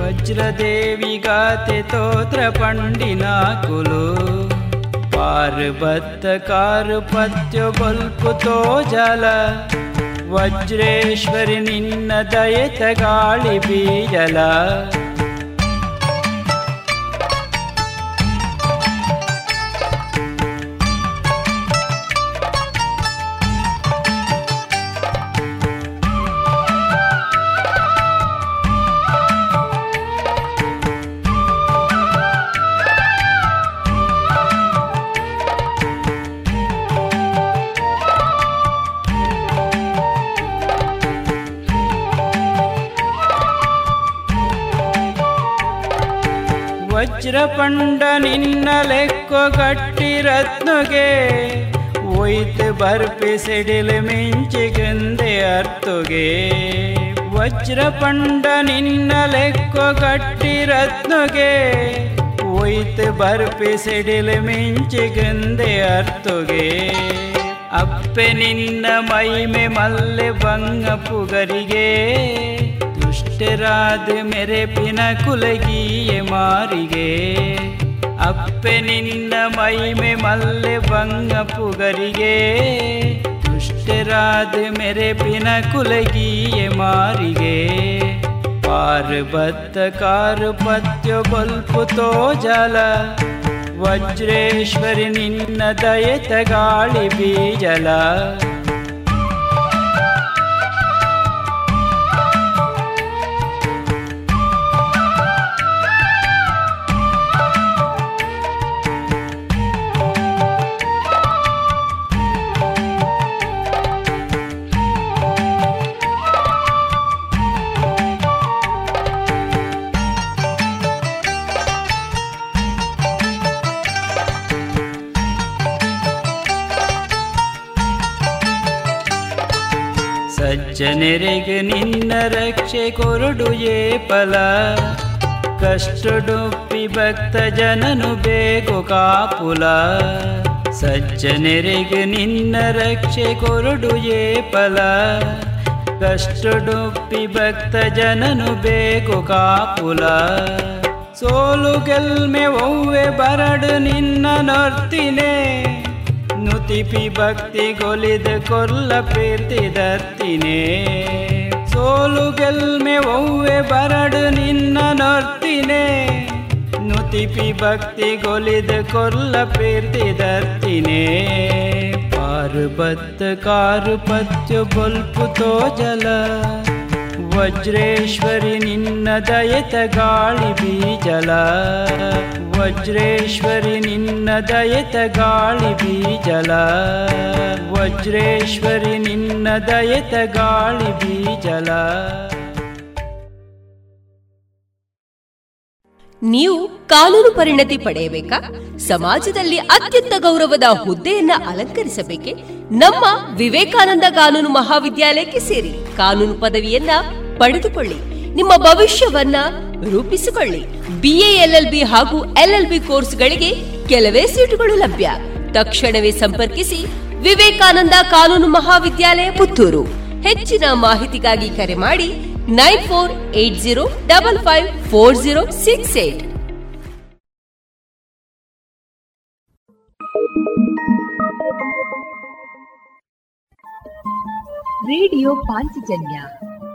[SPEAKER 3] ವಜ್ರದೇವಿ ಗಾತೆ ತೋತ್ರ ಪಂಡಿನಾಕುಲು ಪಾರ್ಬತ್ತ ಕಾರು ಪತ್ಯ ಬಲ್ಪು ತೋಜಲ. ವಜ್ರೇಶ್ವರಿ ನಿನ್ನ ದಯತ ಗಾಳಿ ಬೀಜಲ ವಜ್ರಪಂಡ ನಿನ್ನ ಲೆಕ್ಕೊ ಕಟ್ಟಿ ರತ್ನಗೆ ಒಯ್ತು ಬರ್ಪಿ ಸಿಡಿಲು ಮಿಂಚಿಗೆಂದೆ ಅರ್ತುಗೆ. ವಜ್ರ ಪಂಡ ನಿನ್ನ ಲೆಕ್ಕೊ ರತ್ನಗೆ ಒಯ್ತು ಬರ್ಪಿ ಸಿಡಿಲು ಮಿಂಚಿಗೆಂದೆ ಅರ್ತುಗೆ. ಅಪ್ಪೆ ನಿನ್ನ ಮೈಮೆ ಮಲ್ಲೆ ಬಂಗ ಪುಗರಿಗೆ ದುಷ್ಟರಾದ ಮೆರೆಪಿನ ಕುಲಗಿಯ ಮಾರಿಗೆ. ಅಪ್ಪೆ ನಿನ್ನ ಮೈಮೆ ಮಲ್ಲೆ ಬಂಗ ಪುಗರಿಗೆ. ದುಷ್ಟರಾದ ಮೆರೆಪಿನ ಕುಲಗಿಯ ಮಾರಿಗೆ. ಪಾರ್ಬತ್ತ ಕಾರು ಪತ್ಯ ಬಲ್ಪು ತೋಜಲ ವಜ್ರೇಶ್ವರಿ ನಿನ್ನ ದಯತ ಗಾಳಿ ಬೀಜಲ. ಸಜ್ಜನರಿಗೆ ನಿನ್ನ ರಕ್ಷೆ ಕೊರಡು ಏಪಲ ಕಷ್ಟಡುಪ್ಪಿ ಭಕ್ತ ಜನನು ಬೇಕು ಕಾಪುಲ. ಸಜ್ಜನರಿಗೆ ನಿನ್ನ ರಕ್ಷೆ ಕೊರಡು ಏಪಲ ಕಷ್ಟಡುಪ್ಪಿ ಭಕ್ತ ಜನನು ಬೇಕು ಕಾಪುಲ. ಸೋಲು ಗೆಲ್ಮೆ ಒವ್ವೆ ಬರಡು ನಿನ್ನ ನೊರ್ತಿನೇ. ನುತಿಪಿ ಭಕ್ತಿ ಗೊಲಿದ ಕೊಲ್ಲ ಪ್ರೀತಿ ದರ್ತಿನೇ ಸೋಲು ಗೆಲ್ಮೆ ಒವ್ವೆ ಬರಡು ನಿನ್ನ ನೊರ್ತಿನೇ. ನುತಿಪಿ ಭಕ್ತಿ ಗೊಲಿದ ಕೊಲ್ಲ ಪ್ರೀತಿ ದರ್ತಿನೇ ಪಾರ್ಬತ್ತ ಕಾರು ಪತ್ಯ ಬೊಲ್ಪು ತೋಜಲ. ವಜ್ರೇಶ್ವರಿ ನಿನ್ನ ದಯತ ಗಾಳಿ ಬೀಜಲ. ವಜ್ರೇಶ್ವರಿ ನಿನ್ನ ದಯತ ಗಾಳಿ ಬೀಜಲ. ವಜ್ರೇಶ್ವರಿ ನಿನ್ನ ದಯತ ಗಾಳಿ ಬೀಜಲ.
[SPEAKER 1] ನೀವು ಕಾನೂನು ಪರಿಣತಿ ಪಡೆಯಬೇಕಾ? ಸಮಾಜದಲ್ಲಿ ಅತ್ಯಂತ ಗೌರವದ ಹುದ್ದೆಯನ್ನ ಅಲಂಕರಿಸಬೇಕೆ? ನಮ್ಮ ವಿವೇಕಾನಂದ ಕಾನೂನು ಮಹಾವಿದ್ಯಾಲಯಕ್ಕೆ ಸೇರಿ ಕಾನೂನು ಪದವಿಯನ್ನ ಪಡೆದುಕೊಳ್ಳಿ. ನಿಮ್ಮ ಭವಿಷ್ಯವನ್ನ ರೂಪಿಸಿಕೊಳ್ಳಿ. ಬಿಎ ಎಲ್ಎಲ್ಬಿ ಹಾಗೂ ಎಲ್ಎಲ್ಬಿ ಕೋರ್ಸ್ಗಳಿಗೆ ಕೆಲವೇ ಸೀಟುಗಳು ಲಭ್ಯ. ತಕ್ಷಣವೇ ಸಂಪರ್ಕಿಸಿ ವಿವೇಕಾನಂದ ಕಾನೂನು ಮಹಾವಿದ್ಯಾಲಯ ಪುತ್ತೂರು. ಹೆಚ್ಚಿನ ಮಾಹಿತಿಗಾಗಿ ಕರೆ ಮಾಡಿ nine four eight zero double five four zero six eight.
[SPEAKER 2] Radio Panchajanya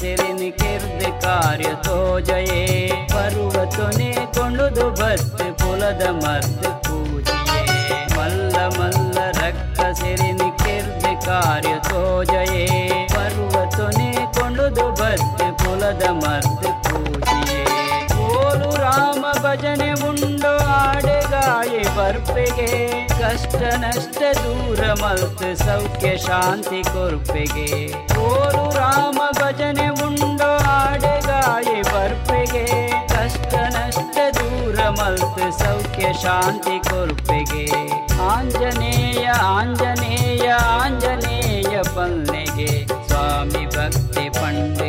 [SPEAKER 3] ಸಿರಿನಿ ಕಿರ್ದು ಕಾರ್ಯ ತೋಜಯೇ ಪರ್ವತನೆ ಕೊಂಡುದು ಬತ್ ಪುಲದ ಮರ್ದ ಪೂಜಿಯೇ. ಮಲ್ಲ ಮಲ್ಲ ರಕ್ಕ ಸಿರಿನಿ ಕಿರ್ದು ಕಾರ್ಯ ತೋಜಯೇ ಪರ್ವತನೆ ಕೊಂಡುದು ಬತ್ ಪುಲದ ಮರ್ದ ಪೂಜಿಯೇ. ಓಲು ರಾಮ ಭಜನೆ ಉಂಡು दूर ಕಷ್ಟ ನಷ್ಟ ದೂರ ಮಲ್ತ್ ಸೌಖ್ಯ ಶಾಂತಿ ಕೊರ್ಪೆಗೆ. ಓರು ರಾಮ ಭಜನೆ ಉಂಡು ಆಡೆಗಾಯಿ ಬರ್ಪೆಗೆ, ಕಷ್ಟ ನಷ್ಟ ದೂರ ಮಲ್ತ್ ಸೌಖ್ಯ ಶಾಂತಿ ಕೊರ್ಪೆಗೆ. ಆಂಜನೇಯ ಆಂಜನೇಯ ಆಂಜನೇಯ ಪಲ್ಲೆಗೆ ಸ್ವಾಮಿ ಭಕ್ತಿ ಪಂಡು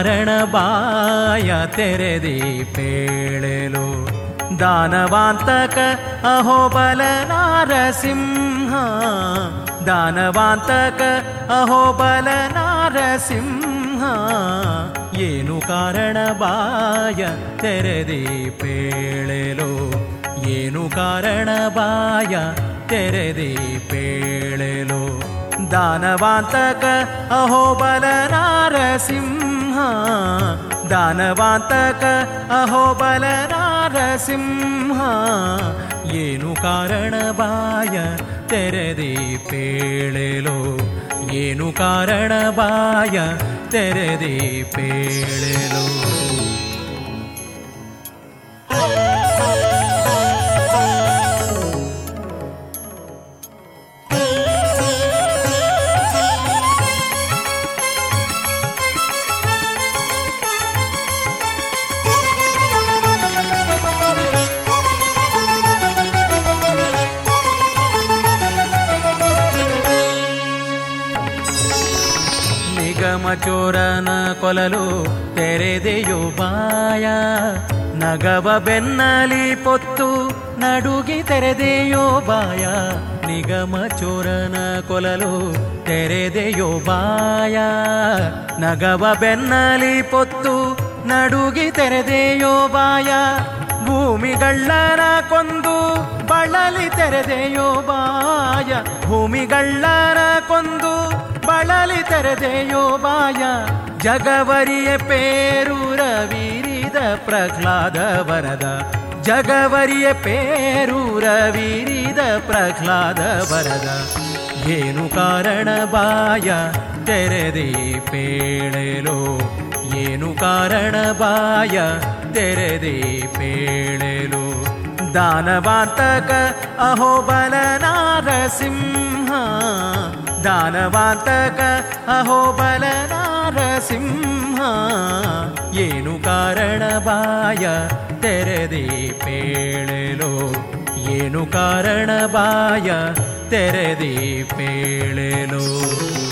[SPEAKER 5] ಕಾರಣ ಬಾಯ ತೆರೆದಿ ಪೇಳೆಲೋ. ದಾನವಾಂತಕ ಅಹೋಬಲ ನಾರಸಿಂಹ. ದಾನವಾಂತಕ ಅಹೋಬಲ ನಾರಸಿಂಹ. ಏನು ಕಾರಣ ಬಾಯ ತೆರೆದಿ ಪೇಳೆಲೋ. ಏನು ಕಾರಣ ಬಾಯ ತೆರೆದಿ ಪೇಳೆಲೋ. ದಾನವಾಂತಕ ಅಹೋಬಲ ನಾರಸಿಂಹ. ದಾನವಾಂತಕ ಅಹೋಬಲ ನಾರಸಿಂಹ ಏನು ಕಾರಣ ಬಾಯ ತೆರೆದಿ ಪೇಳೆಲೋ ಏನು ಕಾರಣ ಬಾಯ ತೆರೆದಿ ಪೇಳೆಲೋ ಚೋರನ ಕೊಲಲು ತೆರೆದೆಯೋ ಬಾಯ. ನಗವ ಬೆನ್ನಲಿ ಪೊತ್ತು ನಡುಗಿ ತೆರೆದೆಯೋ ಬಾಯ. ನಿಗಮ ಚೋರನ ಕೊಲಲು ತೆರೆದೆಯೋ ಬಾಯ. ನಗವ ಬೆನ್ನಲಿ ಪೊತ್ತು ನಡುಗಿ ತೆರೆದೆಯೋ ಬಾಯ. ಭೂಮಿಗಳ್ಳನ ಕೊಂದು ಬಳಲಿ ತೆರೆದೆಯೋ ಬಾಯ. ಭೂಮಿಗಳ್ಳನ ಕೊಂದು ಬಳಲಿ ತೆರೆದೆಯೋ ಬಾಯ. ಜಗವರಿಯ ಪೇರೂರ ವೀರಿದ ಪ್ರಹ್ಲಾದ ವರದ. ಜಗವರಿಯ ಪೇರೂರ ವೀರಿದ ಪ್ರಹ್ಲಾದ ವರದ. ಏನು ಕಾರಣ ಬಾಯ? ತೆರೆದೇ ಪೇಳೆಲೋ. ಏನು ಕಾರಣ ಬಾಯ? ತೆರೆದಿ ಪೇಳೆಲೋ. ದಾನವಾರ್ತಕ ಅಹೋಬಲ ನಾರಸಿಂಹ ದಾನವಾರ್ತಕ ಅಹೋಬಲ ನಾರಸಿಂಹ ಏನು ಕಾರಣ ಬಾಯ ತೆರೆದಿ ಪೇಳೆಲೋ. ಏನು ಕಾರಣ ಬಾಯ ತೆರೆದಿ ಪೇಳೆಲೋ.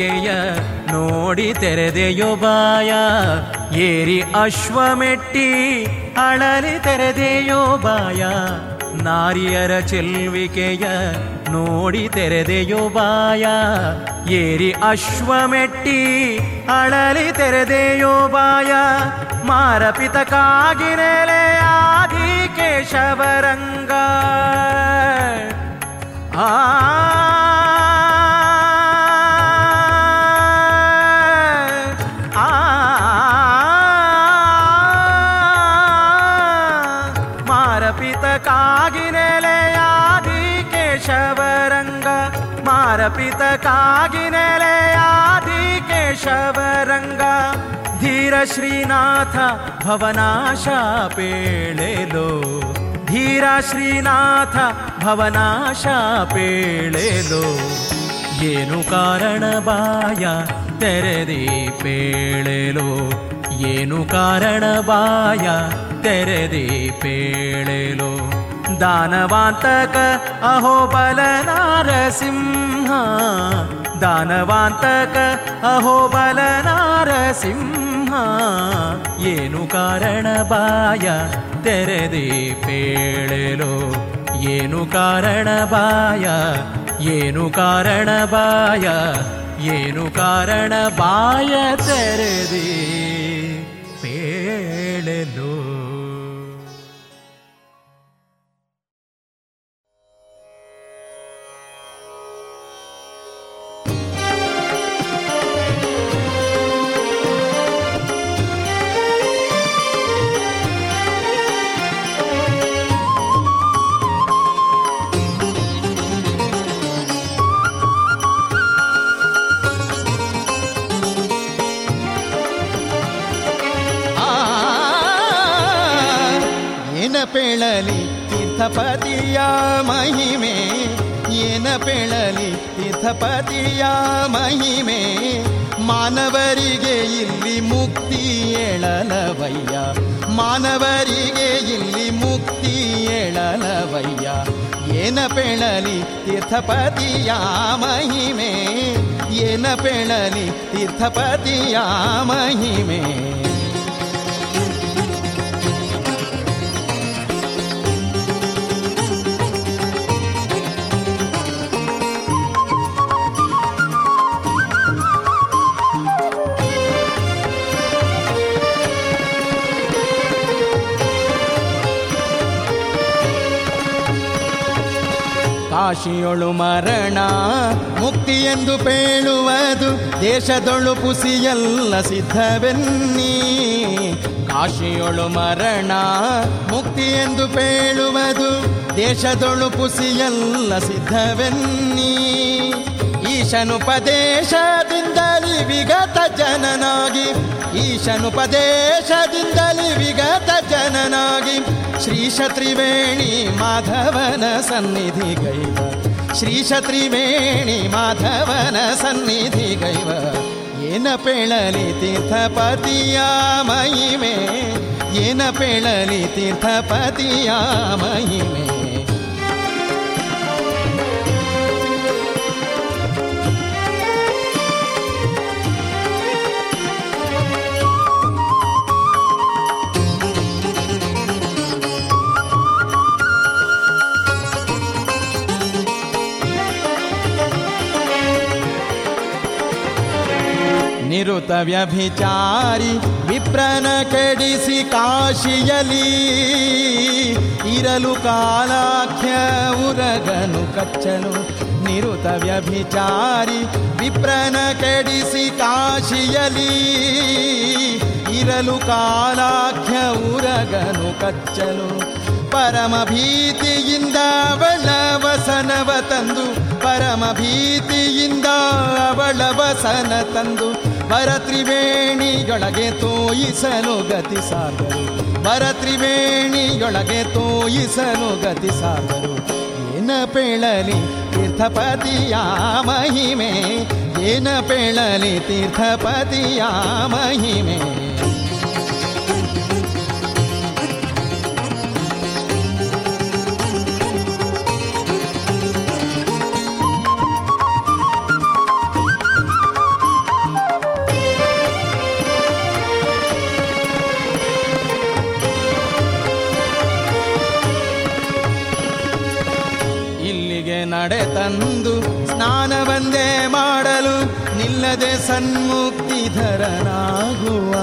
[SPEAKER 5] ಚೆಲ್ವಿಕೆಯ ನೋಡಿ ತೆರೆದೆಯೋ ಬಾಯ, ಏರಿ ಅಶ್ವಮೆಟ್ಟಿ ಅಳಲಿ ತೆರೆದೆಯೋ ಬಾಯ, ನಾರಿಯರ ಚೆಲ್ವಿಕೆಯ ನೋಡಿ ತೆರೆದೆಯೋ ಬಾಯ, ಏರಿ ಅಶ್ವಮೆಟ್ಟಿ ಅಳಲಿ ತೆರೆದೆಯೋ ಬಾಯ ಮಾರಪಿತ ಕಾಗಿನೆಲೆ ಆದಿ ಕೇಶವರಂಗ ಆ ಧೀರ ಶ್ರೀನಾಥ ಭವನಾಶ ಪೇಳೆಲೋ. ಧೀರ ಶ್ರೀನಾಥ ಭವನಾಶ ಪೇಳೆಲೋ. ಏನು ಕಾರಣ ಬಾಯ ತೆರೆದಿ ಪೇಳೆಲೋ. ಏನು ಕಾರಣ ಬಾಯ ತೆರೆದಿ ಪೇಳೆಲೋ. ದಾನವಾಂತಕ ಅಹೋಬಲ ನಾರಸಿಂಹ. ದಾನವಾಂತಕ ಅಹೋಬಲ ನಾರಸಿಂಹ. ಏನು ಕಾರಣ ಬಾಯ ತೆರೆದಿ ಪೇಳಲು? ಏನು ಕಾರಣ ಬಾಯ, ಏನು ಕಾರಣ ಬಾಯ, ಏನು ಕಾರಣ ಬಾಯ ತೆರೆದಿ ಪೇಳಲಿ
[SPEAKER 6] ತೀರ್ಥಪತಿಯ ಮಹಿಮೆ? ಏನ ಪೇಳಲಿ ತೀರ್ಥಪತಿಯ ಮಹಿಮೆ? ಮಾನವರಿಗೆ ಇಲ್ಲಿ ಮುಕ್ತಿ ಏಳಲವಯ್ಯ ಮಾನವರಿಗೆ ಇಲ್ಲಿ ಮುಕ್ತಿ ಏಳಲವಯ್ಯ
[SPEAKER 5] ಏನ ಪೇಳಲಿ ತೀರ್ಥಪತಿಯ ಮಹಿಮೆ? ಏನ ಪೇಳಲಿ ತೀರ್ಥಪತಿಯ ಮಹಿಮೆ? ಕಾಶಿಯೊಳು ಮರಣ, ಮುಕ್ತಿ ಎಂದು ಪೇಳುವುದು, ದೇಶದೊಳು ಪುಸಿಯಲ್ಲ ಸಿದ್ಧವೆನ್ನಿ. ಕಾಶಿಯೊಳು ಮರಣ, ಮುಕ್ತಿ ಎಂದು ಪೇಳುವುದು, ದೇಶದೊಳು ಪುಸಿಯಲ್ಲ ಸಿದ್ಧವೆನ್ನಿ. ಈಶನುಪದೇಶದಿಂದಲಿ ವಿಗತ ಜನನಾಗಿ, ಈಶನುಪದೇಶದಿಂದಲಿ ವಿಗತ ಜನನಾಗಿ ಶ್ರೀಶ ತ್ರಿವೇಣಿ ಮಾಧವನ ಸನ್ನಿಧಿ ಗೈವ ಶ್ರೀಶ ತ್ರಿವೇಣಿ ಮಾಧವನ ಸನ್ನಿಧಿ ಗೈವ. ಏನ ಪೇಳಲಿ ತೀರ್ಥಪತಿಯ ಮಹಿಮೆ ಏನ ಪೇಳಲಿ ತೀರ್ಥಪತಿಯ ಮಹಿಮೆ ನಿರುತ ವ್ಯಭಿಚಾರಿ ವಿಪ್ರನ ಕೆಡಿಸಿ ಕಾಶಿಯಲಿ ಇರಲು ಕಾಲಾಖ್ಯ ಉರಗನು ಕಚ್ಚನು. ನಿರುತ ವ್ಯಭಿಚಾರಿ ವಿಪ್ರನ ಕೆಡಿಸಿ ಕಾಶಿಯಲಿ ಇರಲು ಕಾಲಾಖ್ಯ ಉರಗನು ಕಚ್ಚನು. ಪರಮ ಭೀತಿಯಿಂದ ಅವಳ ವಸನವ ತಂದು, ಪರಮ ಭೀತಿಯಿಂದ ಅವಳ ವಸನ ತಂದು ಭರತ್ರಿವೇಣಿಯೊಳಗೆ ತೋಯಿಸಲು ಗತಿ ಸಾದರು. ಭರತ್ರಿವೇಣಿಯೊಳಗೆ ತೋಯಿಸಲು ಗತಿ ಸಾದರು. ಏನ ಪೇಳಲಿ ತೀರ್ಥಪತಿಯ ಮಹಿಮೆ? ಏನ ಪೇಳಲಿ ತೀರ್ಥಪತಿಯ ಮಹಿಮೆ? ನಿಲ್ಲದೆ ಸನ್ಮುಕ್ತಿಧರನಾಗುವ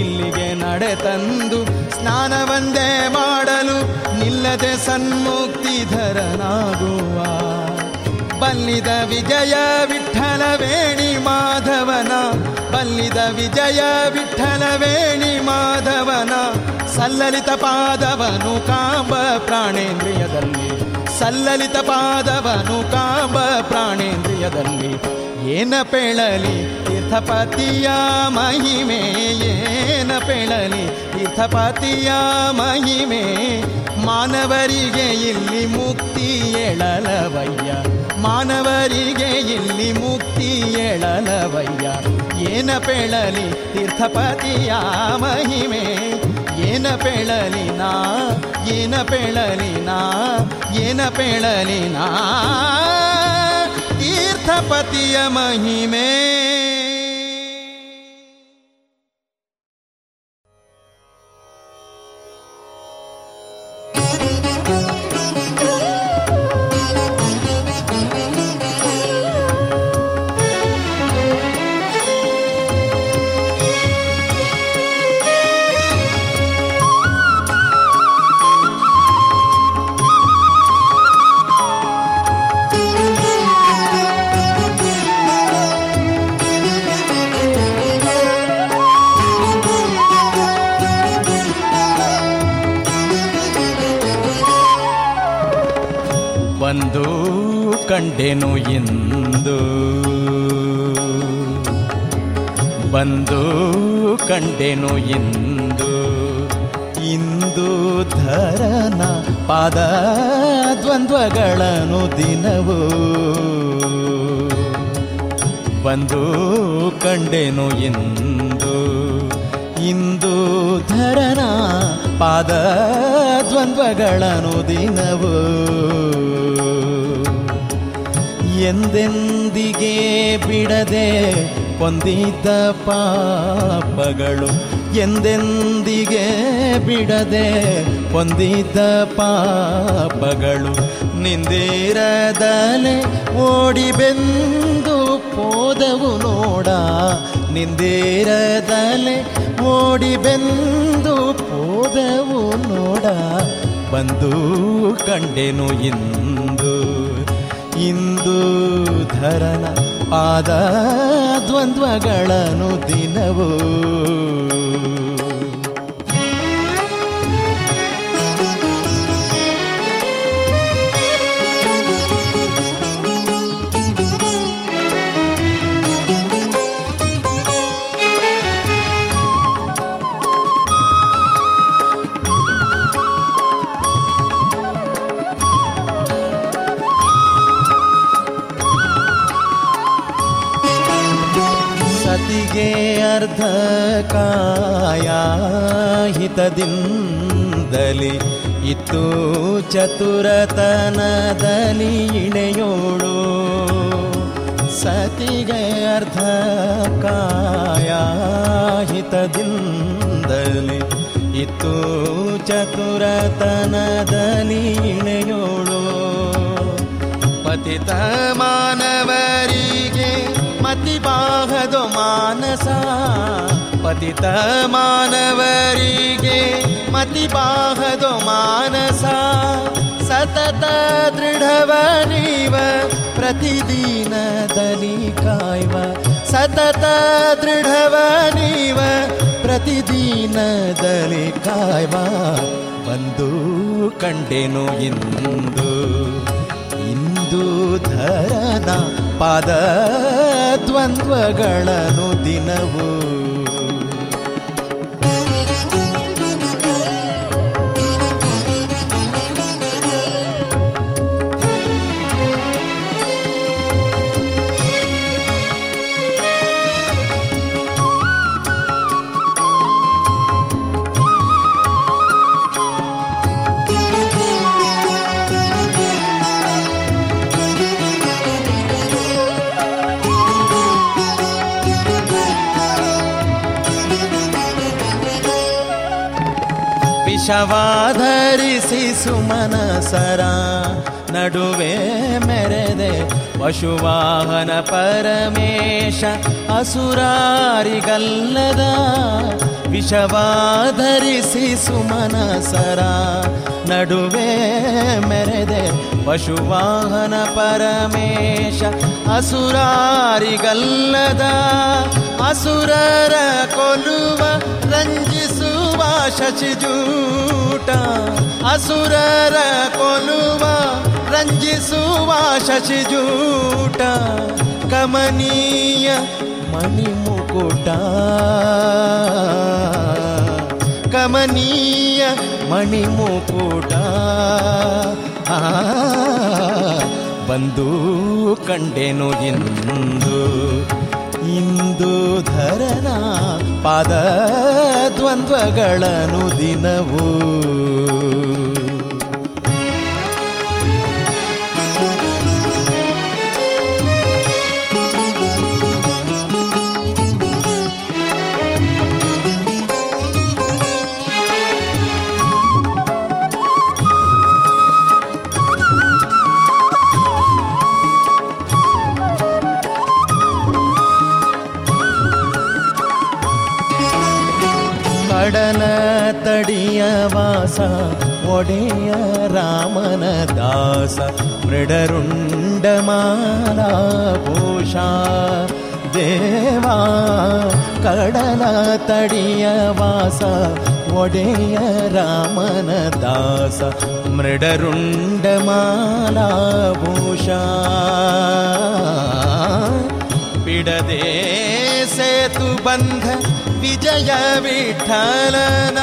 [SPEAKER 5] ಇಲ್ಲಿಗೆ ನಡೆ ತಂದು ಸ್ನಾನವಂದೇ ಮಾಡಲು ನಿಲ್ಲದೆ ಸನ್ಮುಕ್ತಿಧರನಾಗುವ ಬಲ್ಲಿದ ವಿಜಯ ವಿಠಲ ವೇಣಿ ಮಾಧವನ. ಬಲ್ಲಿದ ವಿಜಯ ವಿಠಲ ವೇಣಿ ಮಾಧವನ. ಸಲ್ಲಲಿತ ಪಾದವನು ಕಾಂಬ ಪ್ರಾಣೇಂದ್ರಿಯದಲ್ಲಿ. ಸಲ್ಲಲಿತ ಪಾದವನು ಕಾಂಬ ಪ್ರಾಣೇಂದ್ರಿಯದಲ್ಲಿ. ಏನ ಪೇಳಲಿ ತೀರ್ಥಪತಿಯ ಮಹಿಮೆ, ಏನ ಪೇಳಲಿ ತೀರ್ಥಪತಿಯ ಮಹಿಮೆ, ಮಾನವರಿಗೆ ಇಲ್ಲಿ ಮುಕ್ತಿ ಎಳಲವಯ್ಯ ಮಾನವರಿಗೆ ಇಲ್ಲಿ ಮುಕ್ತಿ ಎಳಲವಯ್ಯ ಏನ ಪೇಳಲಿ ತೀರ್ಥಪತಿಯ ಮಹಿಮೆ, ಏನ ಪೇಳಲಿ ನಾ, ಏನ ಪೇಳಲಿ ನಾ, ಏನ ಪೇಳಲಿ ನಾ ತೀರ್ಥಪತಿಯ ಮಹಿಮೆ. ಕಂಡೆನು ಎಂದು ಇಂದು ಧರನ ಪಾದ ದ್ವಂದ್ವಗಳನ್ನು ದಿನವು. ಎಂದೆಂದಿಗೆ ಬಿಡದೆ ಹೊಂದಿದ್ದ ಪಾಪಗಳು, ಎಂದೆಂದಿಗೆ ಬಿಡದೆ ಹೊಂದಿದ್ದ ಪಾಪಗಳು, ನಿಂದಿರದಲೆ ಓಡಿ ಬೆಂದು ಪೋದವು ನೋಡ, ನಿಂದಿರದಲೆ ಓಡಿ ಬೆಂದು ಪೋದವು ನೋಡ. ಬಂದು ಕಂಡೆನು ಇಂದು ಇಂದು ಧರನ ಪಾದ ದ್ವಂದ್ವಗಳನ್ನು ದಿನವೂ ಸತಿಗೆ ಅರ್ಧ ಕಾಯ ಹಿತದಿಂದಲಿ ಇತ್ತು ಚತುರತನದಲ್ಲಿ ಇಣೆಯೋಳು. ಸತಿಗೆ ಅರ್ಧ ಕಾಯ ಹಿತದಿಂದಲಿ ಇತ್ತು ಚತುರತನದಲ್ಲಿ ಇಣೆಯೋಳು. ಪತಿತ ಮಾನವರಿಗೆ ಮತಿಬಾಹದು ಮಾನಸ. ಪತಿತ ಮಾನವರಿಗೆ ಮತಿಬಾಹದು ಮಾನಸ. ಸತತ ದೃಢವ ನೀವ, ಪ್ರತಿದಿನದಲ್ಲಿ ಕಾಯ್ವ. ಸತತ ದೃಢವ ನೀವ, ಪ್ರತಿದಿನದಲ್ಲಿ ಕಾಯ್ವ. ಬಂದು ಕಂಡೆನು ಇಂದು ಇಂದು ಧರನ ಪಾದ ದ್ವಂದ್ವಗಳನ್ನು ದಿನವೂ ವಿಷವಾಧರಿಸಿ ಸುಮನಸರ ನಡುವೆ ಮೆರೆದೆ ಪಶುವಾಹನ ಪರಮೇಶ ಅಸುರಾರಿಗಲ್ಲದ ವಿಷವಾಧರಿಸಿ ಸುಮನಸರ ನಡುವೆ ಮೆರೆದೆ ಪಶುವಾಹನ ಪರಮೇಶ ಅಸುರಾರಿಗಲ್ಲದ ಅಸುರರ ಕೊಲ್ಲುವ ರಂಜಿಸುವ ಶಶಿಜೂಟ ಅಸುರರ ಕೊಲುವ ರಂಜಿಸುವ ಶಶಿಜೂಟ ಕಮನೀಯ ಮಣಿಮುಕುಟ. ಕಮನೀಯ ಮಣಿಮುಕುಟ. ಬಂದು ಕಂಡೆನು ಇಂದು ಇಂದು ಧರಣ ಪಾದ ದ್ವಂದ್ವಗಳನು ದಿನವೂ. ಒಡೆಯ ರಾಮನ ದಾಸ ಮೃಡರುಂಡ ಮಾಲಾ ಭೂಷ ದೇವಾ ಕಡಲ ತಡಿಯ ವಾಸ ಒಡೆಯ ರಾಮನ ದಾಸ ಮೃಡರುಂಡ ಮಾಲಾ ಭೂಷ ಬಿಡದೆ ಸೇತು ಬಂಧ ವಿಜಯ ವಿಠಲನ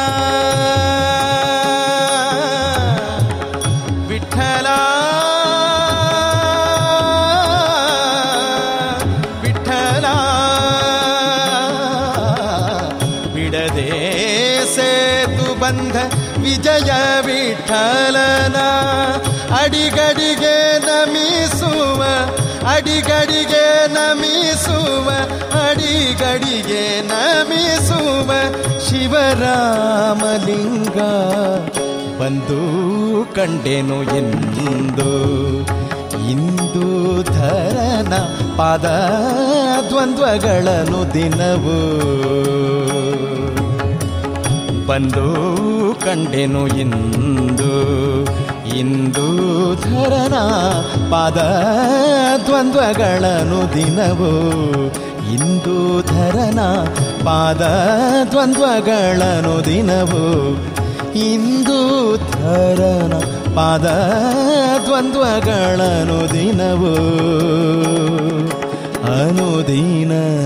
[SPEAKER 5] ವಿಜಯ ವಿಠಲನ. ಅಡಿಗಡಿಗೆ ನಮಿಸುವ ಅಡಿಗಡಿಗೆ ನಮಿಸುವ ಅಡಿಗಡಿಗೆ ನಮಿಸುವ ಶಿವರಾಮಲಿಂಗ. ಬಂದು ಕಂಡೆನು ಎಂದು, ಇಂದು ಧರನ ಪಾದ ದ್ವಂದ್ವಗಳನ್ನು ದಿನವು. ಬಂದು ಕಂಡೆನು ಇಂದು. ಇಂದು ಧರನ ಪಾದ ದ್ವಂದ್ವಗಳನ್ನು ದಿನವು. ಇಂದು ಧರನ ಪಾದ ದ್ವಂದ್ವಗಳನ್ನು ದಿನವು. ಇಂದು ಧರನ ಪಾದ ದ್ವಂದ್ವಗಳನ್ನು ದಿನವು. ಅನುದಿನವು.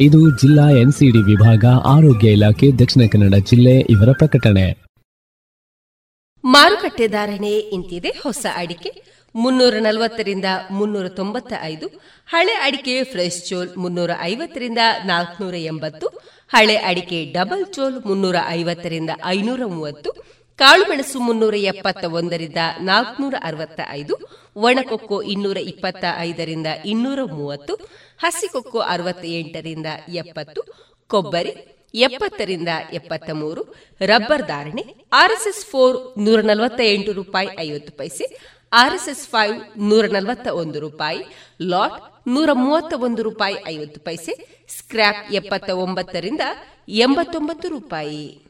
[SPEAKER 7] ಇದು ಜಿಲ್ಲಾ ಎನ್ಸಿಡಿ ವಿಭಾಗ, ಆರೋಗ್ಯ ಇಲಾಖೆ, ದಕ್ಷಿಣ ಕನ್ನಡ ಜಿಲ್ಲೆ ಇವರ ಪ್ರಕಟಣೆ.
[SPEAKER 1] ಮಾರುಕಟ್ಟೆ ಧಾರಣೆ, ಇಂತಿದೆ ಹೊಸ ಅಡಿಕೆ. ಮುನ್ನೂರ ನಲವತ್ತರಿಂದ ಮುನ್ನೂರ ತೊಂಬತ್ತ ಐದು ಹಳೆ ಅಡಿಕೆ ಫ್ರೆಶ್ ಚೋಲ್ ಮುನ್ನೂರ ಐವತ್ತರಿಂದ ನಾಲ್ಕನೂರ ಎಂಬತ್ತು, ಹಳೆ ಅಡಿಕೆ ಡಬಲ್ ಚೋಲ್ ಮುನ್ನೂರ ಐವತ್ತರಿಂದ ಐನೂರ ಮೂವತ್ತು ಕಾಳುಮೆಣಸು ಮುನ್ನೂರ ಎಪ್ಪತ್ತ ಒಂದರಿಂದ ನಾಲ್ಕನೂರ ಅರವತ್ತ ಐದು ಒಣಕೊಕ್ಕೋ ಇನ್ನೂರ ಇಪ್ಪತ್ತ ಐದರಿಂದ ಇನ್ನೂರ ಮೂವತ್ತು ಹಸಿಕೊಕ್ಕೋ ಅರವತ್ತ ಎಂಟರಿಂದ ಎಪ್ಪತ್ತು, ಕೊಬ್ಬರಿ ಎಪ್ಪತ್ತರಿಂದ ಎಪ್ಪತ್ತ ಮೂರು ರಬ್ಬರ್ ಧಾರಣೆ ಆರ್ಎಸ್ಎಸ್ ಫೋರ್ ನೂರ ನಲವತ್ತ ಎಂಟು ರೂಪಾಯಿ ಐವತ್ತು ಪೈಸೆ, ಆರ್ಎಸ್ಎಸ್ ಫೈವ್ ನೂರ ನಲವತ್ತ ಒಂದು ರೂಪಾಯಿ, ಲಾಟ್ ನೂರ ಮೂವತ್ತ ಒಂದು ರೂಪಾಯಿ ಐವತ್ತು ಪೈಸೆ ಸ್ಕ್ರಾಪ್ ಎಪ್ಪತ್ತ ಒಂಬತ್ತರಿಂದ ಎಂಬತ್ತೊಂಬತ್ತು ರೂಪಾಯಿ.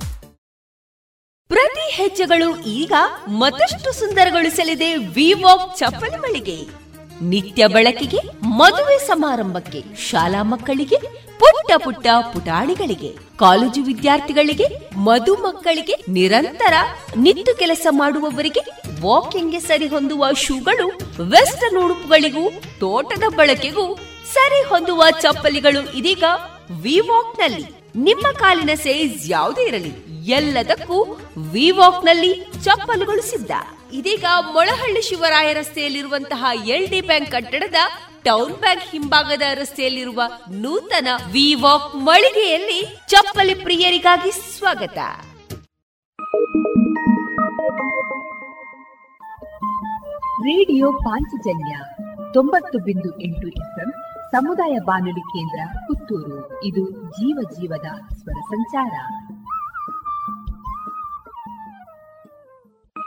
[SPEAKER 1] ಪ್ರತಿ ಹೆಜ್ಜೆಗಳು ಈಗ ಮತ್ತಷ್ಟು ಸುಂದರಗೊಳಿಸಲಿದೆ ವಿವಾಕ್ ಚಪ್ಪಲಿ ಮಳಿಗೆ. ನಿತ್ಯ ಬಳಕೆಗೆ, ಮದುವೆ ಸಮಾರಂಭಕ್ಕೆ, ಶಾಲಾ ಮಕ್ಕಳಿಗೆ, ಪುಟ್ಟ ಪುಟ್ಟ ಪುಟಾಣಿಗಳಿಗೆ, ಕಾಲೇಜು ವಿದ್ಯಾರ್ಥಿಗಳಿಗೆ, ಮಧು ಮಕ್ಕಳಿಗೆ ನಿರಂತರ ನಿತ್ತು ಕೆಲಸ ಮಾಡುವವರಿಗೆ ವಾಕಿಂಗ್ಗೆ ಸರಿ ಹೊಂದುವ ಶೂಗಳು ವೆಸ್ಟರ್ನ್ ಉಡುಪುಗಳಿಗೂ, ತೋಟದ ಬಳಕೆಗೂ ಸರಿ ಹೊಂದುವ ಚಪ್ಪಲಿಗಳು ಇದೀಗ ವಿವಾಕ್ನಲ್ಲಿ ನಿಮ್ಮ ಕಾಲಿನ ಸೈಜ್ ಯಾವುದೇ ಇರಲಿ ಎಲ್ಲದಕ್ಕೂ ವಿವಾಕ್ನಲ್ಲಿ ಚಪ್ಪಲುಗಳು ಸಿದ್ಧ ಇದೀಗ ಮೊಳಹಳ್ಳಿ ಶಿವರಾಯ ರಸ್ತೆಯಲ್ಲಿರುವಂತಹ ಎಲ್ ಡಿ ಬ್ಯಾಂಕ್ ಕಟ್ಟಡದ ಟೌನ್ ಬ್ಯಾಂಕ್ ಹಿಂಭಾಗದ ರಸ್ತೆಯಲ್ಲಿರುವ ನೂತನ ವಿವಾಕ್ ಮಳಿಗೆಯಲ್ಲಿ ಚಪ್ಪಲಿ ಪ್ರಿಯರಿಗಾಗಿ ಸ್ವಾಗತ.
[SPEAKER 2] ರೇಡಿಯೋ ಪಾಂಚಜನ್ಯ ತೊಂಬತ್ತು ಬಿಂದು ಎಂಟು ಎಫ್ಎಂ ಸಮುದಾಯ ಬಾನುಲಿ ಕೇಂದ್ರ ಪುತ್ತೂರು. ಇದು ಜೀವ ಜೀವದ ಸ್ವರ ಸಂಚಾರ.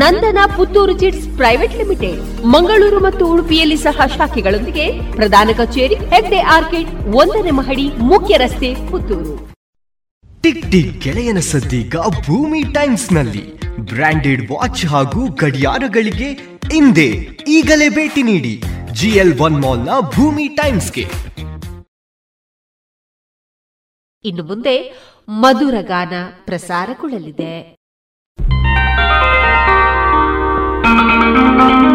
[SPEAKER 1] Nandana Puttur chits private limited. Mangaluru ಮತ್ತು ಉಡುಪಿಯಲ್ಲಿ ಸಹ ಶಾಖೆಗಳೊಂದಿಗೆ ಪ್ರಧಾನ ಕಚೇರಿ ಹೆಗ್ಡೆ ಆರ್ಕಿಡ್ ಒಂದನೇ ಮಹಡಿ ಮುಖ್ಯ ರಸ್ತೆ ಪುತ್ತೂರು.
[SPEAKER 4] ಟಿಕ್ ಟಿಕ್ ಗೆಳೆಯನ ಸದ್ದೀಗ ಭೂಮಿ ಟೈಮ್ಸ್ನಲ್ಲಿ ಬ್ರಾಂಡೆಡ್ ವಾಚ್ ಹಾಗೂ ಗಡಿಯಾರಗಳಿಗೆ ಹಿಂದೆ ಈಗಲೇ ಭೇಟಿ ನೀಡಿ ಜಿಎಲ್ ಒನ್ ಮಾಲ್ನ ಭೂಮಿ ಟೈಮ್ಸ್ಗೆ.
[SPEAKER 1] ಇನ್ನು ಮುಂದೆ ಮಧುರ ಗಾನ ಪ್ರಸಾರಗೊಳ್ಳಲಿದೆ.
[SPEAKER 3] Thank you.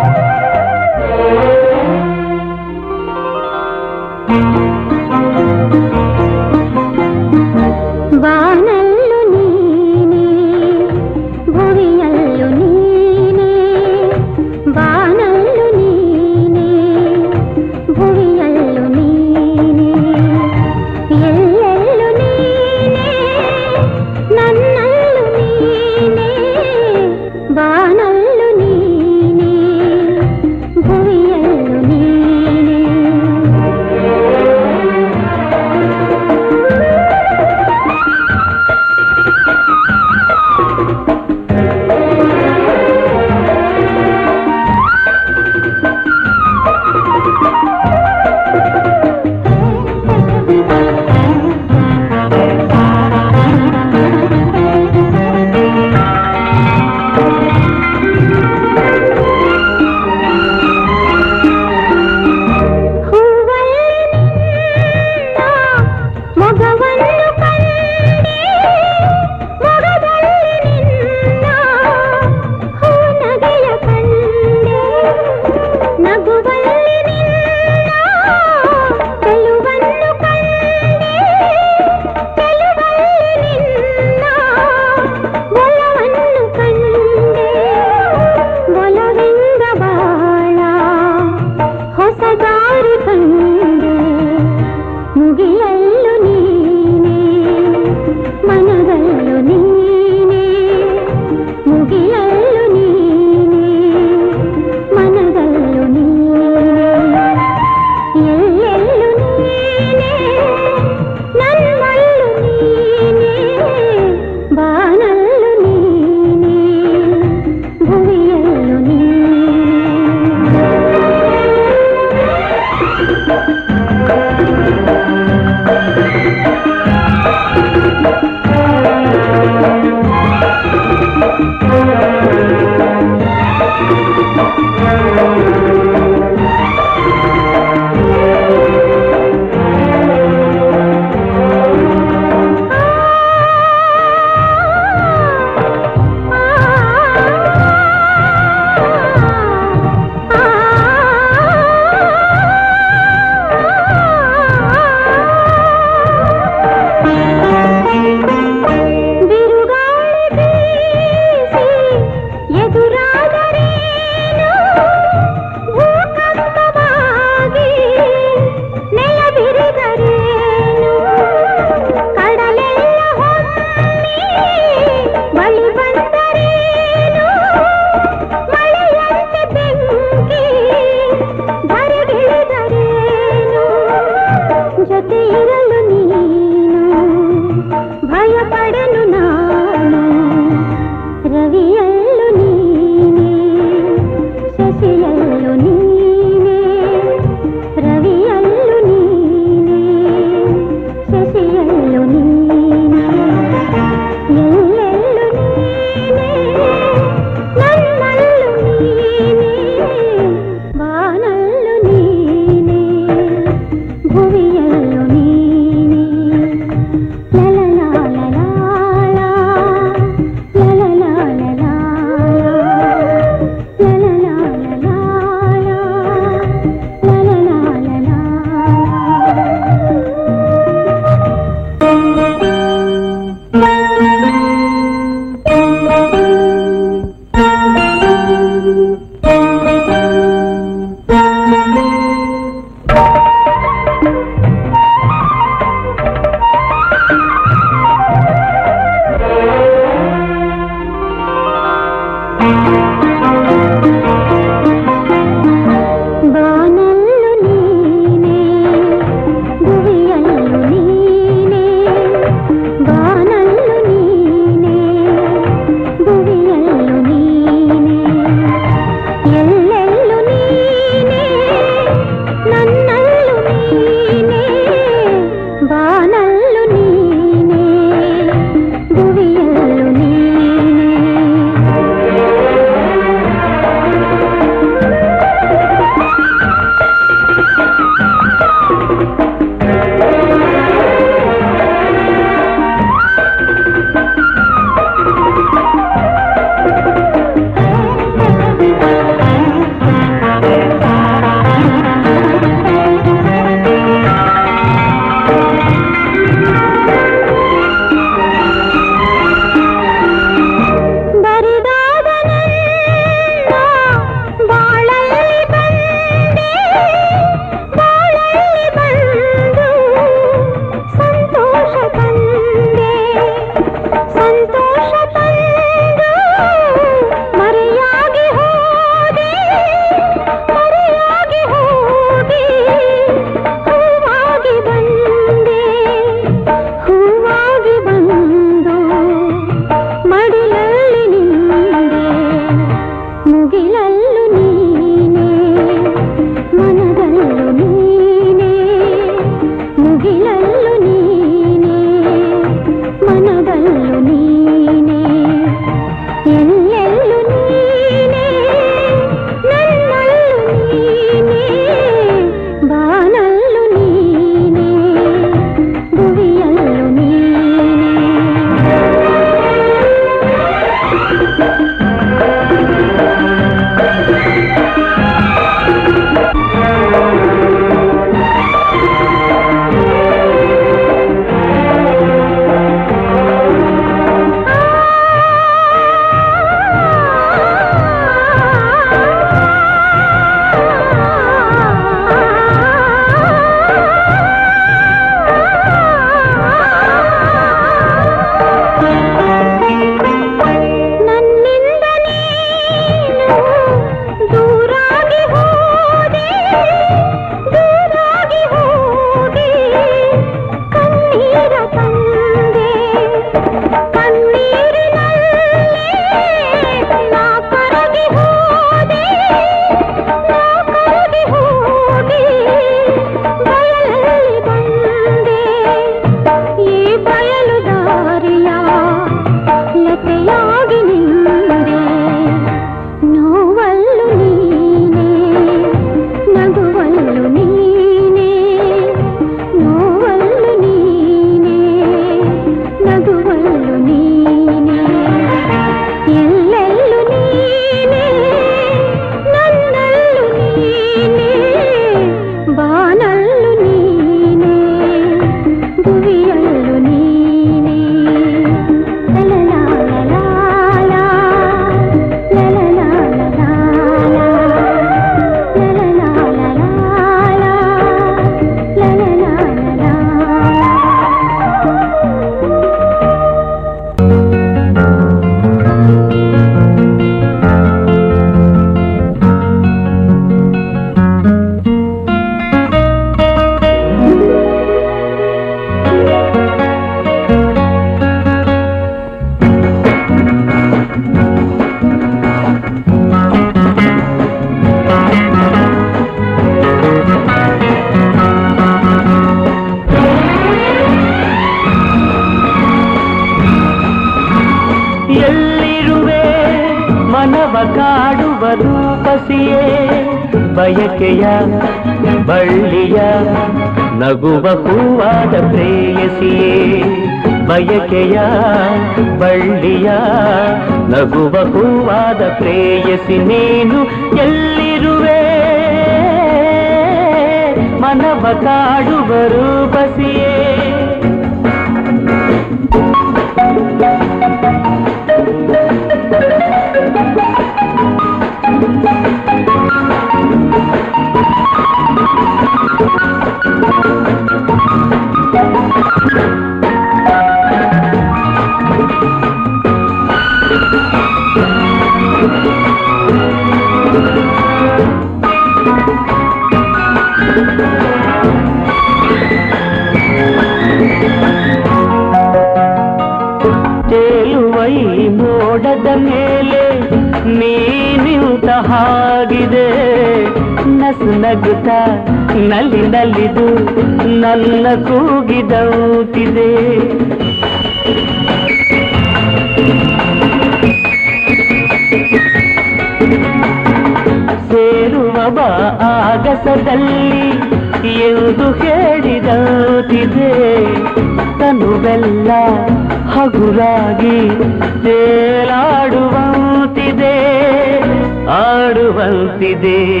[SPEAKER 3] ಆಡುವಂತಿದೆ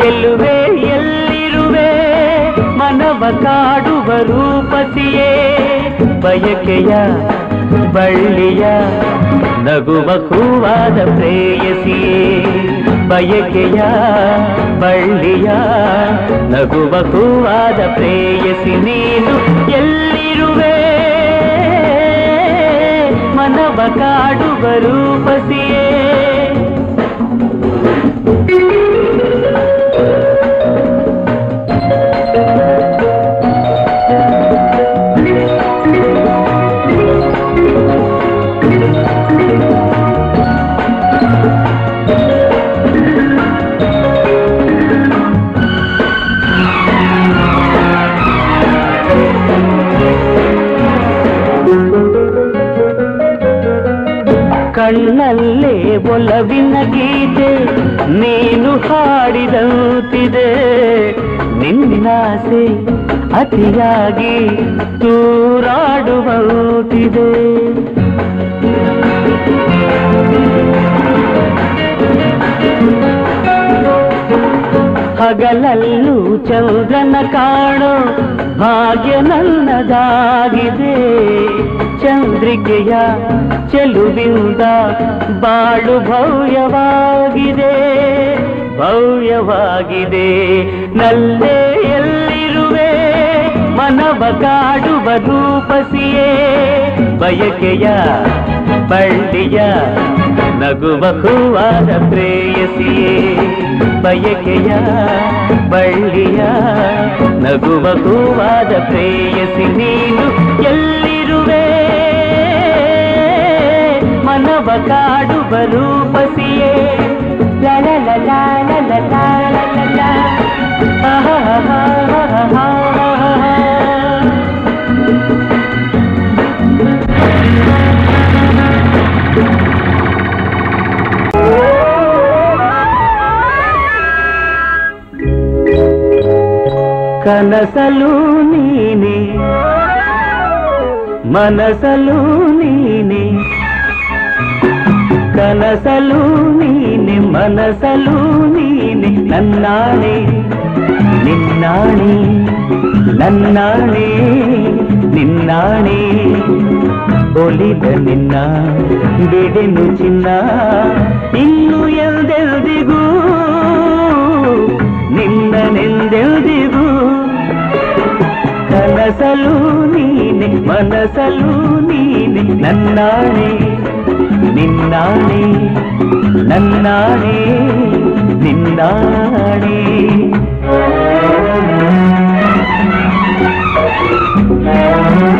[SPEAKER 3] ಚೆಲ್ಲುವೆ, ಎಲ್ಲಿರುವೆ? ಮನವ ಕಾಡುವ ರೂಪತಿಯೇ. ಬಯಕೆಯ, ಬಳ್ಳಿಯ, ನಗುವ ಹೂವಾದ ಪ್ರೇಯಸಿಯೇ. ಬಯಕೆಯ, ಬಳ್ಳಿಯ, ನಗುವ ಹೂವಾದ ಪ್ರೇಯಸಿ. ನೀನು ಎಲ್ಲಿರುವೆ? ಮನವ ಕಾಡುವ ರೂಪಸಿಯೇ. ಒಲವಿನ ಗೀತೆ ನೀನು ಹಾಡಿದಂತಿದೆ. ನಿನ್ನಾಸೆ ಅತಿಯಾಗಿ ತೂರಾಡುವಂತಿದೆ. ಹಗಲಲ್ಲೂ ಚಂದ್ರನ ಕಾಣೋ ಭಾಗ್ಯ ನನ್ನದಾಗಿದೆ. ಚಂದ್ರಿಕೆಯ ಚೆಲುವಿಂದ ಬಾಳು ಭವ್ಯವಾಗಿದೆ ಭವ್ಯವಾಗಿದೆ. ನಲ್ಲೇ ಎಲ್ಲಿರುವೆ ಮನವ ಕಾಡುವ ರೂಪಸಿಯೇ ಬಯಕೆಯ ಬಳ್ಳಿಯ ನಗುವ ಹೂವಾದ ಪ್ರೇಯಸಿಯೇ ಬಯಕೆಯ ಬಳ್ಳಿಯ ನಗುವ ಹೂವಾದ ಪ್ರೇಯಸಿ ನೀನು ಎಲ್ಲಿರುವೆ ಮನವ ಕಾಡುವ ರೂಪಸಿಯೇ ಲಲ ಲಲ ಲಲ ಲಲ ಲಲ ಕನಸಲು ನೀನೆ ಮನಸಲು ನೀನೆ ಕನಸಲು ನೀನೆ ಮನಸಲು ನೀನೆ ನನ್ನಾಣೆ ನಿನ್ನಾಣೆ ನನ್ನಾಣೆ ನಿನ್ನಾಣೆ ಒಲಿದ ನಿನ್ನ ಬಿಡೆನು ಚಿನ್ನ ಇನ್ನು ಎಲ್ದೆಲ್ದಿಗೂ ನಿನ್ನನೆಂದೆಲ್ದಿಗೂ ಕನಸಲು ನೀನೆ ಮನಸಲು ನೀನೆ ನನ್ನಾಣೆ ನಿನ್ನಾಣೆ ನನ್ನಾಣೆ ನಿನ್ನಾಣೆ ಮೌನವು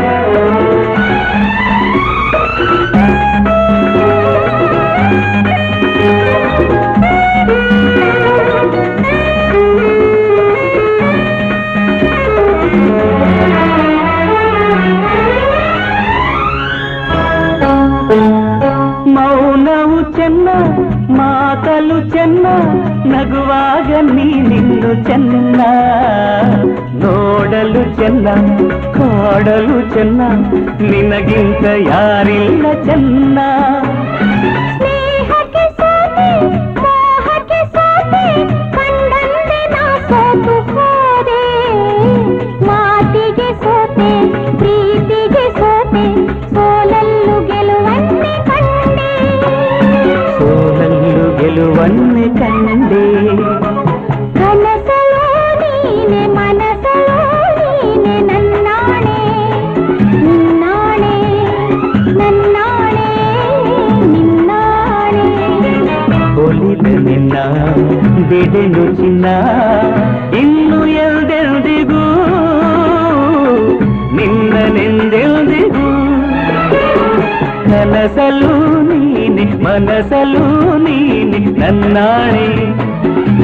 [SPEAKER 3] ಚೆನ್ನ ನೋಡಲು ಚೆನ್ನ ಕಾಡಲು ಚೆನ್ನ ನಿನಗಿಂತ ಯಾರಿಲ್ಲ ಚೆನ್ನ.
[SPEAKER 8] ಸ್ನೇಹಕ್ಕೆ ಸೋತೆ
[SPEAKER 3] ನಿನ್ನ ಬಿಡೆನು ಚಿನ್ನ ಇನ್ನು ಎಲ್ದೆಲ್ದಿಗೂ ನಿನ್ನನೆಂದೆಲ್ದಿಗೂ ಕನಸಲು ನೀನೆ ನೀನೆ ಮನಸಲು ನೀನೆ ನನ್ನಾಣೆ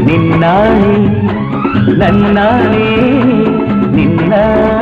[SPEAKER 3] ನಿನ್ನಾಣೆ ನನ್ನಾಣೆ ನಿನ್ನಾಣೆ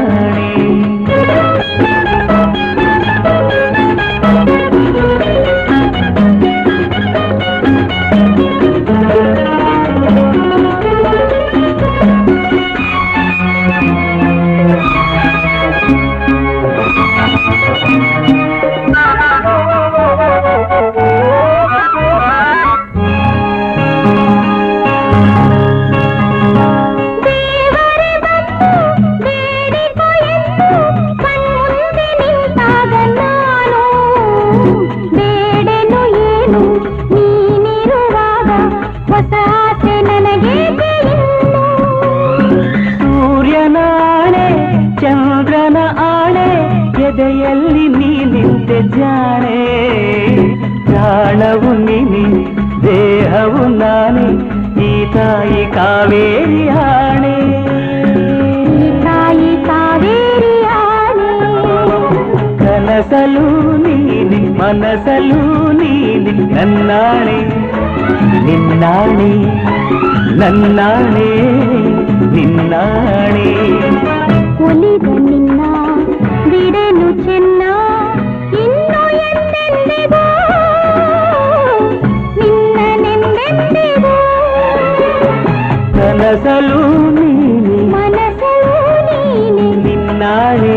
[SPEAKER 3] ಮನಸಲು ನೀನೆ ನನ್ನಾಣೆ ನಿನ್ನಾಣೆ ನನ್ನಾಣೆ ನಿನ್ನಾಣೆ
[SPEAKER 8] ಒಲಿದ ನಿನ್ನ ಬಿಡೆನು ಚೆನ್ನ ಇನ್ನು ಎಂದೆಂದಿಗೂ ನಿನ್ನನೆಂದೆಂದಿಗೂ
[SPEAKER 3] ಕನಸಲು ನೀನೆ
[SPEAKER 8] ಮನಸಲು ನೀನೆ
[SPEAKER 3] ನಿನ್ನಾಣೆ
[SPEAKER 8] ನಿನ್ನಾಣೆ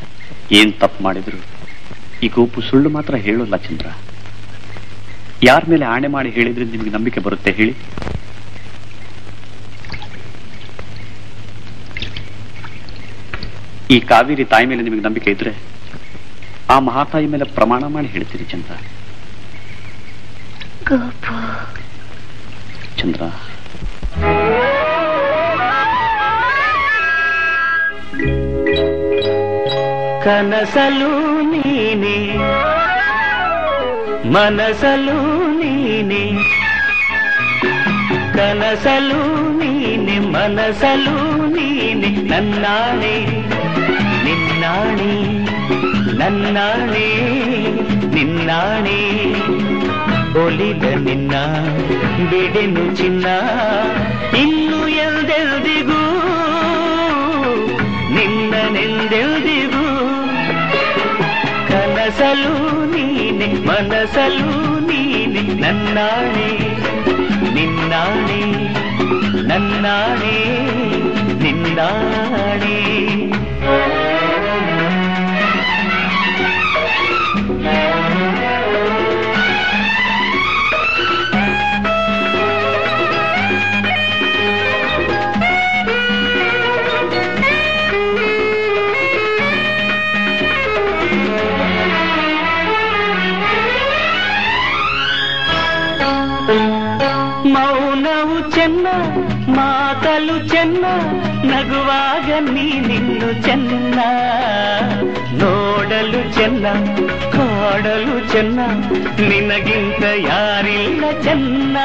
[SPEAKER 9] ಏನ್ ತಪ್ಪು ಮಾಡಿದ್ರು? ಈ ಗೋಪು ಸುಳ್ಳು ಮಾತ್ರ ಹೇಳೋಲ್ಲ ಚಂದ್ರ. ಯಾರ ಮೇಲೆ ಆಣೆ ಮಾಡಿ ಹೇಳಿದ್ರೆ ನಿಮಗೆ ನಂಬಿಕೆ ಬರುತ್ತೆ ಹೇಳಿ. ಈ ಕಾವೇರಿ ತಾಯಿ ಮೇಲೆ ನಿಮಗೆ ನಂಬಿಕೆ ಇದ್ರೆ ಆ ಮಹಾತಾಯಿ ಮೇಲೆ ಪ್ರಮಾಣ ಮಾಡಿ ಹೇಳ್ತೀರಿ ಚಂದ್ರ. ಚಂದ್ರ
[SPEAKER 3] ಕನಸಲು ನೀನೆ ಮನಸಲು ನೀನೆ ಕನಸಲು ನೀನೆ ಮನಸಲು ನೀನೆ ನನ್ನಾಣೆ ನಿನ್ನಾಣೆ ನನ್ನಾಣೆ ನಿನ್ನಾಣೆ ಒಲಿದ ನಿನ್ನ ಬಿಡೆನು ಚಿನ್ನ ಇನ್ನು ಎಲ್ದೆಲ್ದಿಗೂ ನಿನ್ನನೆಂದೆಲ್ದಿಗೂ ಕನಸಲು ನೀನೆ ಮನಸಲು ನೀನೆ ನನ್ನಾಣೆ ನಿನ್ನಾಣೆ ನನ್ನಾಣೆ ನಿನ್ನಾಣೆ ನಗುವಾಗ ನೀನಿನ್ನು ಚೆನ್ನ ನೋಡಲು ಚೆನ್ನ ಕಾಡಲು ಚೆನ್ನ ನಿನಗಿಂತ ಯಾರಿಲ್ಲ ಚೆನ್ನ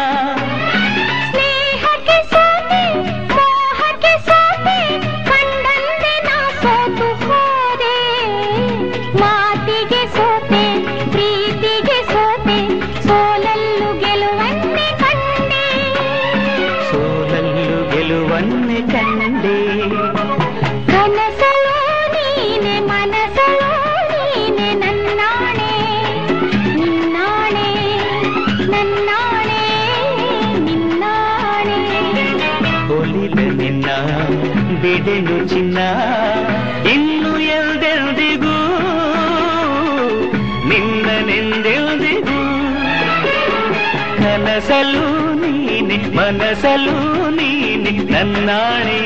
[SPEAKER 8] ಮನಸಲು
[SPEAKER 10] ನೀನೆ ನನ್ನಾಣೆ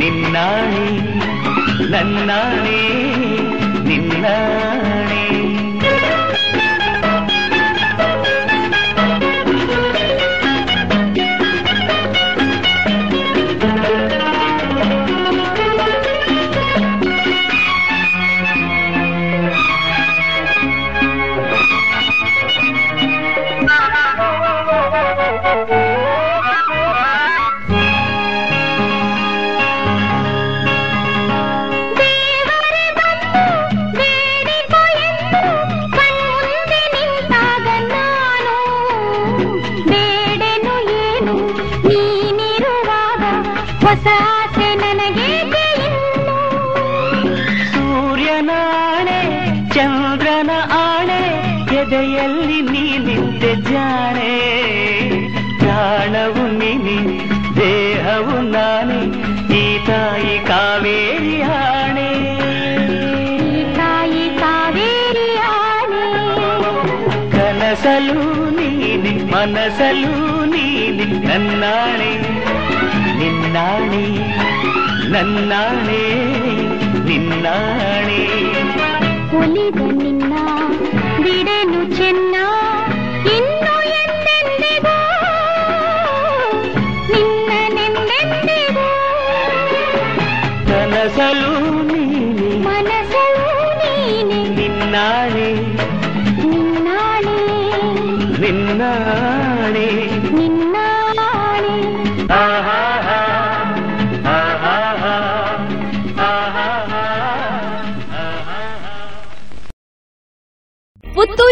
[SPEAKER 10] ನಿನ್ನಾಣೆ ನನ್ನಾಣೆ ನಿನ್ನಾಣೆ ಮನಸಲು ನೀನೆ ನನ್ನಾಣೆ ನಿನ್ನಾಣೆ ನನ್ನಾಣೆ ನಿನ್ನಾಣೆ.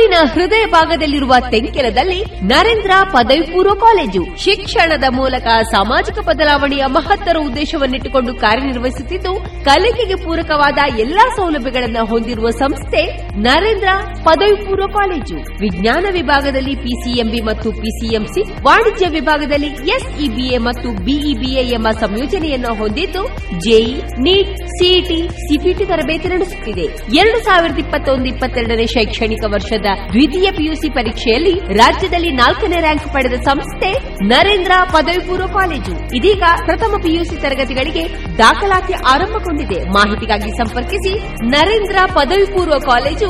[SPEAKER 1] ಪುತ್ತೂರಿನ ಹೃದಯ ಭಾಗದಲ್ಲಿರುವ ತೆಂಕೆಲದಲ್ಲಿ ನರೇಂದ್ರ ಪದವಿ ಪೂರ್ವ ಕಾಲೇಜು. ಶಿಕ್ಷಣದ ಮೂಲಕ ಸಾಮಾಜಿಕ ಬದಲಾವಣೆಯ ಮಹತ್ತರ ಉದ್ದೇಶವನ್ನಿಟ್ಟುಕೊಂಡು ಕಾರ್ಯನಿರ್ವಹಿಸುತ್ತಿದ್ದು, ಕಲಿಕೆಗೆ ಪೂರಕವಾದ ಎಲ್ಲಾ ಸೌಲಭ್ಯಗಳನ್ನು ಹೊಂದಿರುವ ಸಂಸ್ಥೆ ನರೇಂದ್ರ ಪದವಿ ಪೂರ್ವ ಕಾಲೇಜು. ವಿಜ್ಞಾನ ವಿಭಾಗದಲ್ಲಿ ಪಿಸಿಎಂಬಿ ಮತ್ತು ಪಿಸಿಎಂಸಿ ವಾಣಿಜ್ಯ ವಿಭಾಗದಲ್ಲಿ ಎಸ್ಇಬಿಎ ಮತ್ತು ಬಿಇಬಿಎ ಎಂಬ ಸಂಯೋಜನೆಯನ್ನು ಹೊಂದಿದ್ದು ಜೆಇ ನೀಟ್ ಸಿಇಟಿ ಸಿಪಿಟಿ ತರಬೇತಿ ನಡೆಸುತ್ತಿದೆ. ಎರಡು ಸಾವಿರದ ಇಪ್ಪತ್ತೊಂದು ಇಪ್ಪತ್ತೆರಡನೇ ಶೈಕ್ಷಣಿಕ ವರ್ಷದ ದ್ವಿತೀಯ ಪಿಯುಸಿ ಪರೀಕ್ಷೆಯಲ್ಲಿ ರಾಜ್ಯದಲ್ಲಿ ನಾಲ್ಕನೇ ರ್ಯಾಂಕ್ ಪಡೆದ ಸಂಸ್ಥೆ ನರೇಂದ್ರ ಪದವಿ ಪೂರ್ವ ಕಾಲೇಜು. ಇದೀಗ ಪ್ರಥಮ ಪಿಯುಸಿ ತರಗತಿಗಳಿಗೆ ದಾಖಲಾತಿ ಆರಂಭಗೊಂಡಿದೆ. ಮಾಹಿತಿಗಾಗಿ ಸಂಪರ್ಕಿಸಿ ನರೇಂದ್ರ ಪದವಿ ಪೂರ್ವ ಕಾಲೇಜು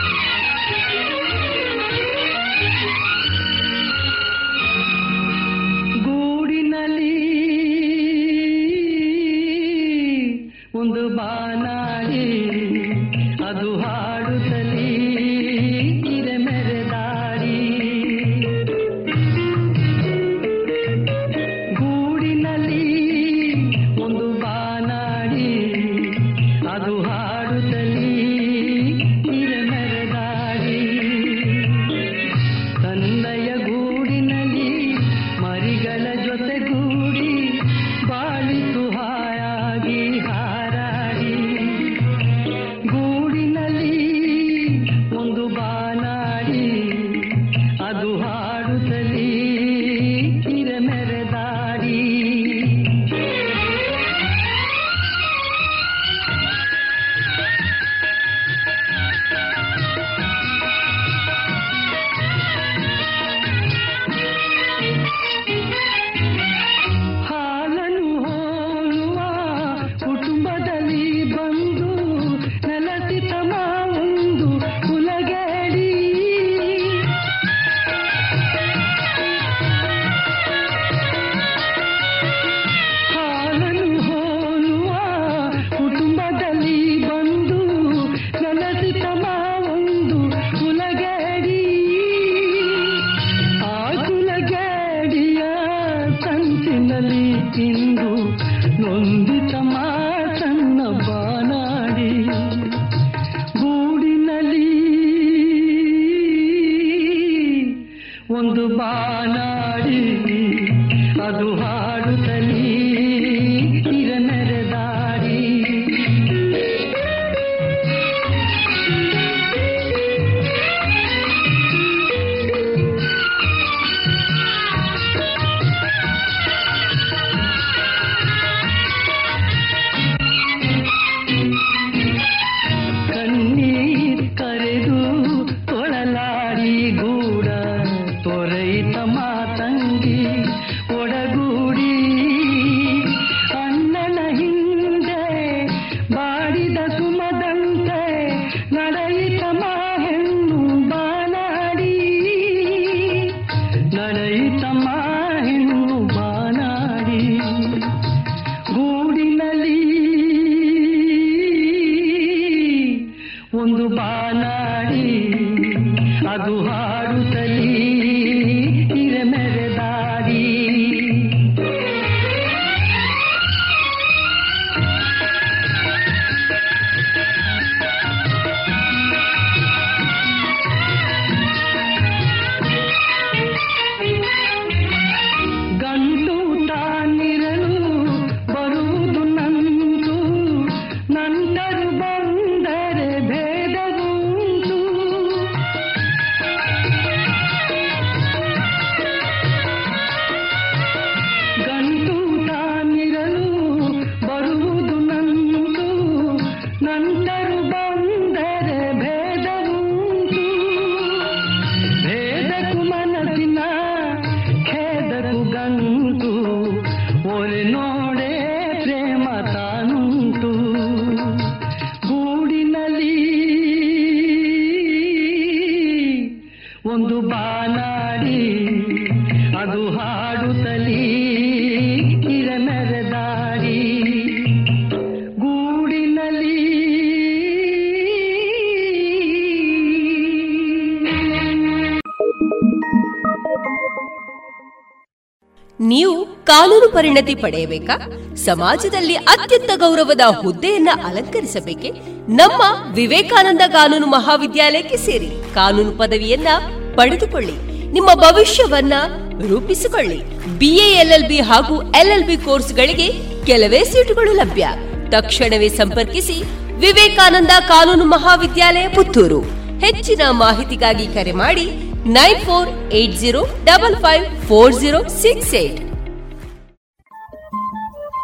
[SPEAKER 10] ಒಂದು ಬಾನಾಡಿ ಅದು ಒಂದು
[SPEAKER 1] ಪರಿಣತಿ ಪಡೆಯಬೇಕಾ? ಸಮಾಜದಲ್ಲಿ ಅತ್ಯಂತ ಗೌರವದ ಹುದ್ದೆಯನ್ನ ಅಲಂಕರಿಸಬೇಕೆ? ನಮ್ಮ ವಿವೇಕಾನಂದ ಕಾನೂನು ಮಹಾವಿದ್ಯಾಲಯಕ್ಕೆ ಸೇರಿ ಕಾನೂನು ಪದವಿಯನ್ನ ಪಡೆದುಕೊಳ್ಳಿ. ನಿಮ್ಮ ಭವಿಷ್ಯವನ್ನ ರೂಪಿಸಿಕೊಳ್ಳಿ. ಬಿಎ ಎಲ್ಎಲ್ಬಿ ಹಾಗೂ ಎಲ್ಎಲ್ಬಿ ಕೋರ್ಸ್ಗಳಿಗೆ ಕೆಲವೇ ಸೀಟುಗಳು ಲಭ್ಯ. ತಕ್ಷಣವೇ ಸಂಪರ್ಕಿಸಿ ವಿವೇಕಾನಂದ ಕಾನೂನು ಮಹಾವಿದ್ಯಾಲಯ ಪುತ್ತೂರು. ಹೆಚ್ಚಿನ ಮಾಹಿತಿಗಾಗಿ ಕರೆ ಮಾಡಿ nine four eight zero double five four zero six eight.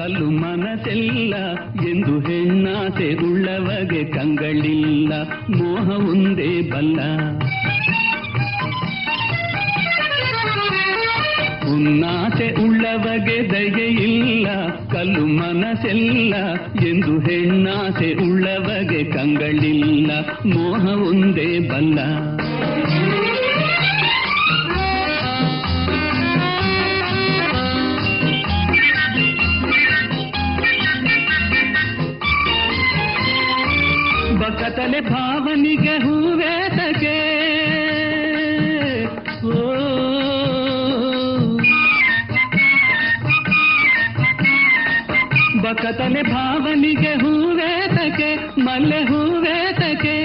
[SPEAKER 10] ಕಲ್ಲು ಮನಸೆಲ್ಲ, ಎಂದು ಹೆಣ್ಣಾಸೆ ಉಳ್ಳವಗೆ ಕಂಗಳಿಲ್ಲ, ಮೋಹ ಒಂದೇ ಬಲ್ಲ. ಉನ್ನಾಸೆ ಉಳ್ಳವಗೆ ದಯೆಯಿಲ್ಲ ಕಲ್ಲು ಮನಸೆಲ್ಲ, ಎಂದು ಹೆಣ್ಣಾಸೆ ಉಳ್ಳವಗೆ ಕಂಗಳಿಲ್ಲ, ಮೋಹ ಒಂದೇ ಬಲ್ಲ. ಬಕತಲೆ ಭಾವನಿಗೆ ಹೂವೇತಕ್ಕೆ ಓ ಬಕತಲೆ ಭಾವನಿಗೆ ಹೂವೇತಕ್ಕೆ ಮಲ್ಲೆ ಹೂವೇತಕ್ಕೆ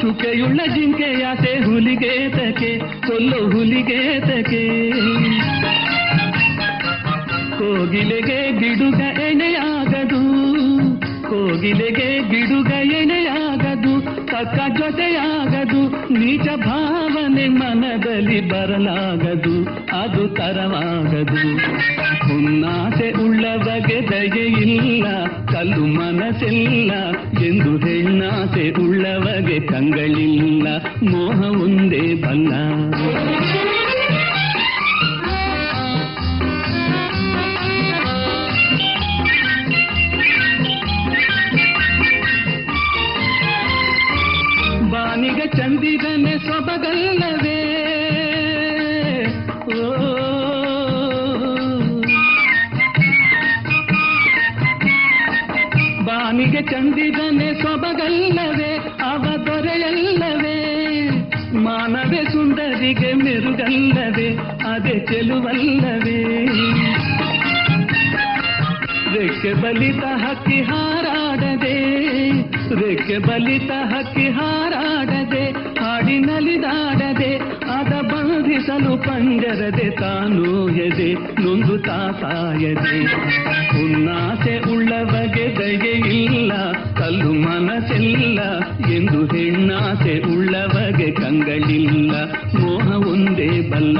[SPEAKER 10] ಚುಕೆಯುಳ್ಳ ಜಿಂಕೆಯಾಸೆ ಹುಲಿಗೇತಕ್ಕೆ ಕೊಲ್ಲು ಹುಲಿಗೇತಕ್ಕೆ ಕೋಗಿಲೆಗೆ ಗಿಡುಗ ಎಣೆಯಾಗದು ಕೋಗಿಲೆಗೆ ಗಿಡುಗ ಎಣೆಯಾಗದು ಕಕ್ಕ ಜೊತೆಯಾಗದು, ನೀಚ ಭಾವನೆ ಮನದಲ್ಲಿ ಬರಲಾಗದು, ಅದು ತರವಾಗದು. ಹುನ್ನಾಸೆ ಉಳ್ಳವಗೆ ದಯೆ ಇಲ್ಲ, ಕಲ್ಲು ಮನಸ್ಸಿಲ್ಲ, ಎಂದು ಹೆಣ್ಣಾಸೆ ಉಳ್ಳವಗೆ ಕಂಗಳಿಲ್ಲ ಮೋಹ ಒಂದೇ ಬಲ್ಲ ಚಂದಿರನೆ ಸೊಬಗಲ್ಲವೇ ಓ ಬಾನಿಗೆ ಚಂದಿರನೆ ಸೊಬಗಲ್ಲವೇ ಅವ ದೊರೆಯಲ್ಲವೇ ಮಾನವೇ ಸುಂದರಿಗೆ ಮೆರುಗಲ್ಲವೇ ಅದೇ ಚೆಲುವಲ್ಲವೇ ರೆಕ್ಕೆ ಬಲಿತ ಹಕ್ಕಿ ಹಾರಾಡದೆ ರೆಕ್ಕೆ ಬಲಿತ ಹಕ್ಕಿ ಹಾರಾಡದೆ ಹಾಡಿನಲಿದಾಡದೆ ಅದ ಬಂಧಿಸಲು ಪಂಜರದೆ ತಾನು ಎದೆ, ನೊಂದು ತಾಸಾಯದೆ ಉಳ್ಳ ಉಳ್ಳವಗೆ ದಯೆ ಇಲ್ಲ, ಕಲ್ಲು ಮನಸ್ಸಿಲ್ಲ ಎಂದು ಹೆಣ್ಣಾಸೆ ಉಳ್ಳವಗೆ ಕಂಗಳಿಲ್ಲ. ಮೋಹ ಒಂದೇ ಬಲ್ಲ